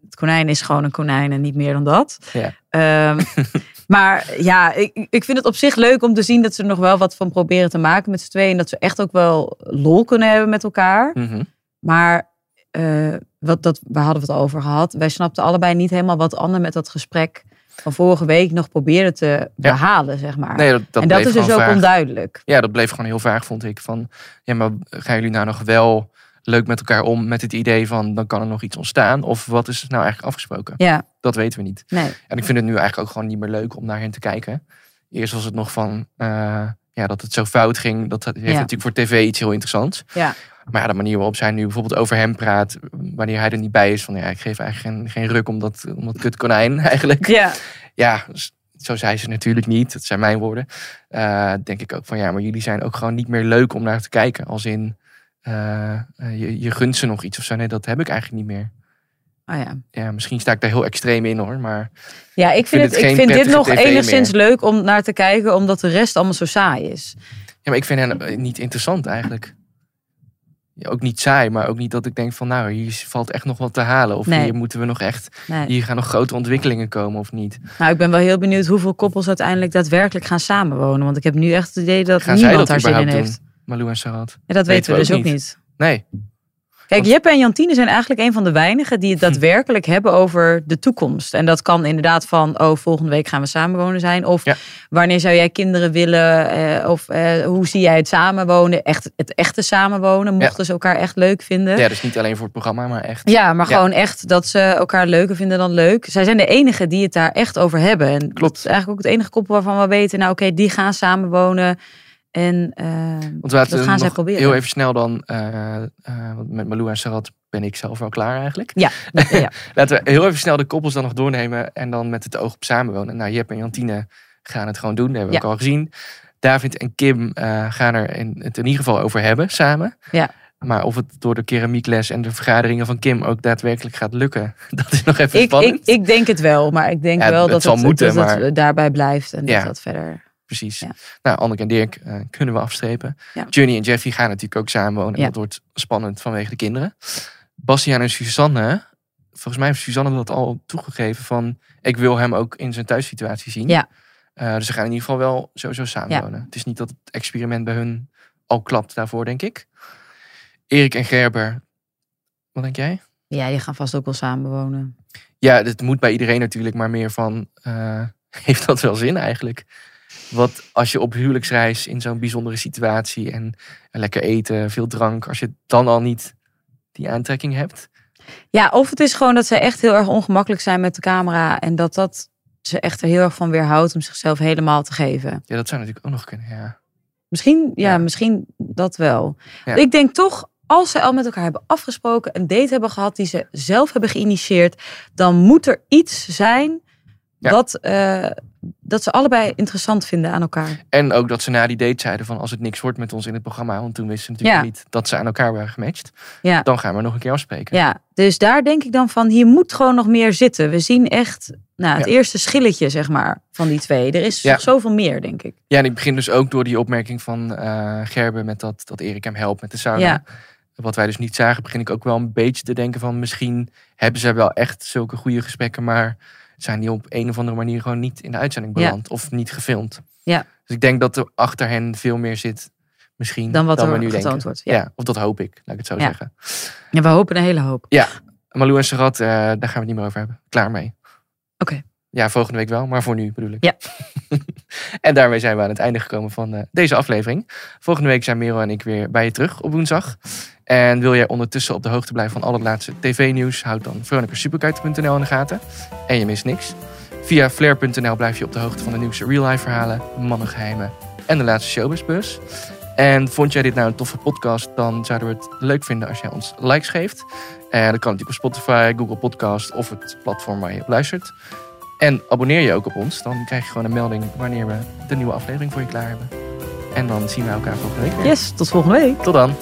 het konijn is gewoon een konijn en niet meer dan dat. Ja. Ehm, maar ja, ik, ik vind het op zich leuk om te zien dat ze er nog wel wat van proberen te maken met z'n tweeën. En dat ze echt ook wel lol kunnen hebben met elkaar. Mhm. Maar eh, wat, dat, waar hadden we het over gehad? Wij snapten allebei niet helemaal wat Anne met dat gesprek van vorige week nog probeerde te behalen, zeg maar. Nee, dat, dat en dat is dus gewoon ook vaag. onduidelijk. Ja, dat bleef gewoon heel vaag, vond ik. Van, ja, maar gaan jullie nou nog wel leuk met elkaar om met het idee van dan kan er nog iets ontstaan? Of wat is nou eigenlijk afgesproken? Ja, Dat weten we niet. nee. En ik vind het nu eigenlijk ook gewoon niet meer leuk om naar hen te kijken. Eerst was het nog van eh, ja, dat het zo fout ging. Dat heeft Ja. natuurlijk voor tv iets heel interessants. Ja. Maar ja, de manier waarop zij nu bijvoorbeeld over hem praat, wanneer hij er niet bij is, van ja, ik geef eigenlijk geen, geen ruk om dat, om dat kut konijn eigenlijk. Ja, ja, s- zo zei ze natuurlijk niet. Dat zijn mijn woorden. Eh, denk ik ook van ja, maar jullie zijn ook gewoon niet meer leuk om naar te kijken. Als in, eh, eh, je, je gunt ze nog iets of zo. Nee, dat heb ik eigenlijk niet meer. Oh ja. Ja, misschien sta ik daar heel extreem in hoor. Maar Ja, ik vind, vind het, ik vind dit nog enigszins leuk om naar te kijken, omdat de rest allemaal zo saai is. Ja, maar ik vind hen eh, niet interessant eigenlijk. Ja, ook niet saai, maar ook niet dat ik denk van nou, hier valt echt nog wat te halen. Of Nee. hier moeten we nog echt, Nee. hier gaan nog grote ontwikkelingen komen of niet. Nou, ik ben wel heel benieuwd hoeveel koppels uiteindelijk daadwerkelijk gaan samenwonen. Want ik heb nu echt het idee dat Gaan niemand dat daar zin in heeft. doen? Malou en Sarat. Ja, dat weten we we dus ook ook niet. niet. Nee, Kijk, Jeppe en Jantine zijn eigenlijk een van de weinigen die het daadwerkelijk hebben over de toekomst. En dat kan inderdaad van, oh, volgende week gaan we samenwonen zijn. Of Ja. wanneer zou jij kinderen willen? eh, of eh, hoe zie jij het samenwonen? Echt, het echte samenwonen, mochten ze elkaar echt leuk vinden. ja, dus niet alleen voor het programma, maar echt. Ja, maar Ja. gewoon echt dat ze elkaar leuker vinden dan leuk. Zij zijn de enigen die het daar echt over hebben. En Klopt. Dat is eigenlijk ook het enige koppel waarvan we weten, nou oké, die gaan samenwonen. En Want laten dat gaan zij proberen. heel even snel dan, eh, eh, want met Malou en Sarat ben ik zelf wel klaar eigenlijk. ja, dat- ja. Laten we heel even snel de koppels dan nog doornemen en dan met het oog op samenwonen. Nou, Jep en Jantine gaan het gewoon doen, dat hebben we Ja. ook al gezien. David en Kim eh, gaan er in, het in ieder geval over hebben samen. Ja. Maar of het door de keramiekles en de vergaderingen van Kim ook daadwerkelijk gaat lukken, dat is nog even ik, spannend. ik, ik denk het wel, maar ik denk Ja, wel het dat het, moeten, dat het daarbij blijft en Ja. dat dat verder. Precies. Ja. Nou, Anneke en Dirk eh, kunnen we afstrepen. Ja. Johnny en Jeffy gaan natuurlijk ook samenwonen. En Ja. dat wordt spannend vanwege de kinderen. Bastiaan en Suzanne. Volgens mij heeft Suzanne dat al toegegeven van... ik wil hem ook in zijn thuissituatie zien. Ja. Eh, dus ze gaan in ieder geval wel sowieso samenwonen. Het is niet dat het experiment bij hun al klapt daarvoor, denk ik. Erik en Gerber. Wat denk jij? Ja, je gaat vast ook wel samenwonen. Ja, het moet bij iedereen natuurlijk, maar meer van, eh, heeft dat wel zin eigenlijk? Wat als je op huwelijksreis in zo'n bijzondere situatie en lekker eten, veel drank, als je dan al niet die aantrekking hebt. Ja, of het is gewoon dat zij echt heel erg ongemakkelijk zijn met de camera. En dat dat ze echt er heel erg van weerhoudt om zichzelf helemaal te geven. Ja, dat zou natuurlijk ook nog kunnen, ja. Misschien, ja, Ja. misschien dat wel. Ja. Ik denk toch, als ze al met elkaar hebben afgesproken, een date hebben gehad die ze zelf hebben geïnitieerd, dan moet er iets zijn Ja. dat, eh, dat ze allebei interessant vinden aan elkaar. En ook dat ze na die date zeiden van als het niks wordt met ons in het programma, want toen wisten ze natuurlijk Ja. niet dat ze aan elkaar waren gematcht. Ja. Dan gaan we nog een keer afspreken. Ja, dus daar denk ik dan van, hier moet gewoon nog meer zitten. We zien echt nou, het eerste schilletje, zeg maar, van die twee. Er is nog zoveel meer, denk ik. Ja, en ik begin dus ook door die opmerking van eh Gerben met dat, dat Erik hem helpt met de sauna. Wat wij dus niet zagen, begin ik ook wel een beetje te denken van misschien hebben ze wel echt zulke goede gesprekken, maar zijn die op een of andere manier gewoon niet in de uitzending Ja. beland of niet gefilmd. Ja. Dus ik denk dat er achter hen veel meer zit, misschien Dan wat we er nu getoond denken. wordt, Ja. ja. of dat hoop ik, laat ik het zo Ja. zeggen. Ja, we hopen een hele hoop. Malou en Sarat, eh, daar gaan we het niet meer over hebben. Klaar mee. Oké. Ja, volgende week wel, maar voor nu bedoel ik. Ja. en daarmee zijn we aan het einde gekomen van eh, deze aflevering. Volgende week zijn Merel en ik weer bij je terug op woensdag. En wil jij ondertussen op de hoogte blijven van al het laatste tv-nieuws? Houd dan veronicasuperkite.nl in de gaten. En je mist niks. Via flair.nl blijf je op de hoogte van de nieuwste real-life verhalen, mannengeheimen en de laatste showbizbus. En vond jij dit nou een toffe podcast, dan zouden we het leuk vinden als jij ons likes geeft. En dat kan natuurlijk op Spotify, Google Podcast of het platform waar je op luistert. En abonneer je ook op ons, dan krijg je gewoon een melding wanneer we de nieuwe aflevering voor je klaar hebben. En dan zien we elkaar volgende week weer. Yes, tot volgende week. Tot dan.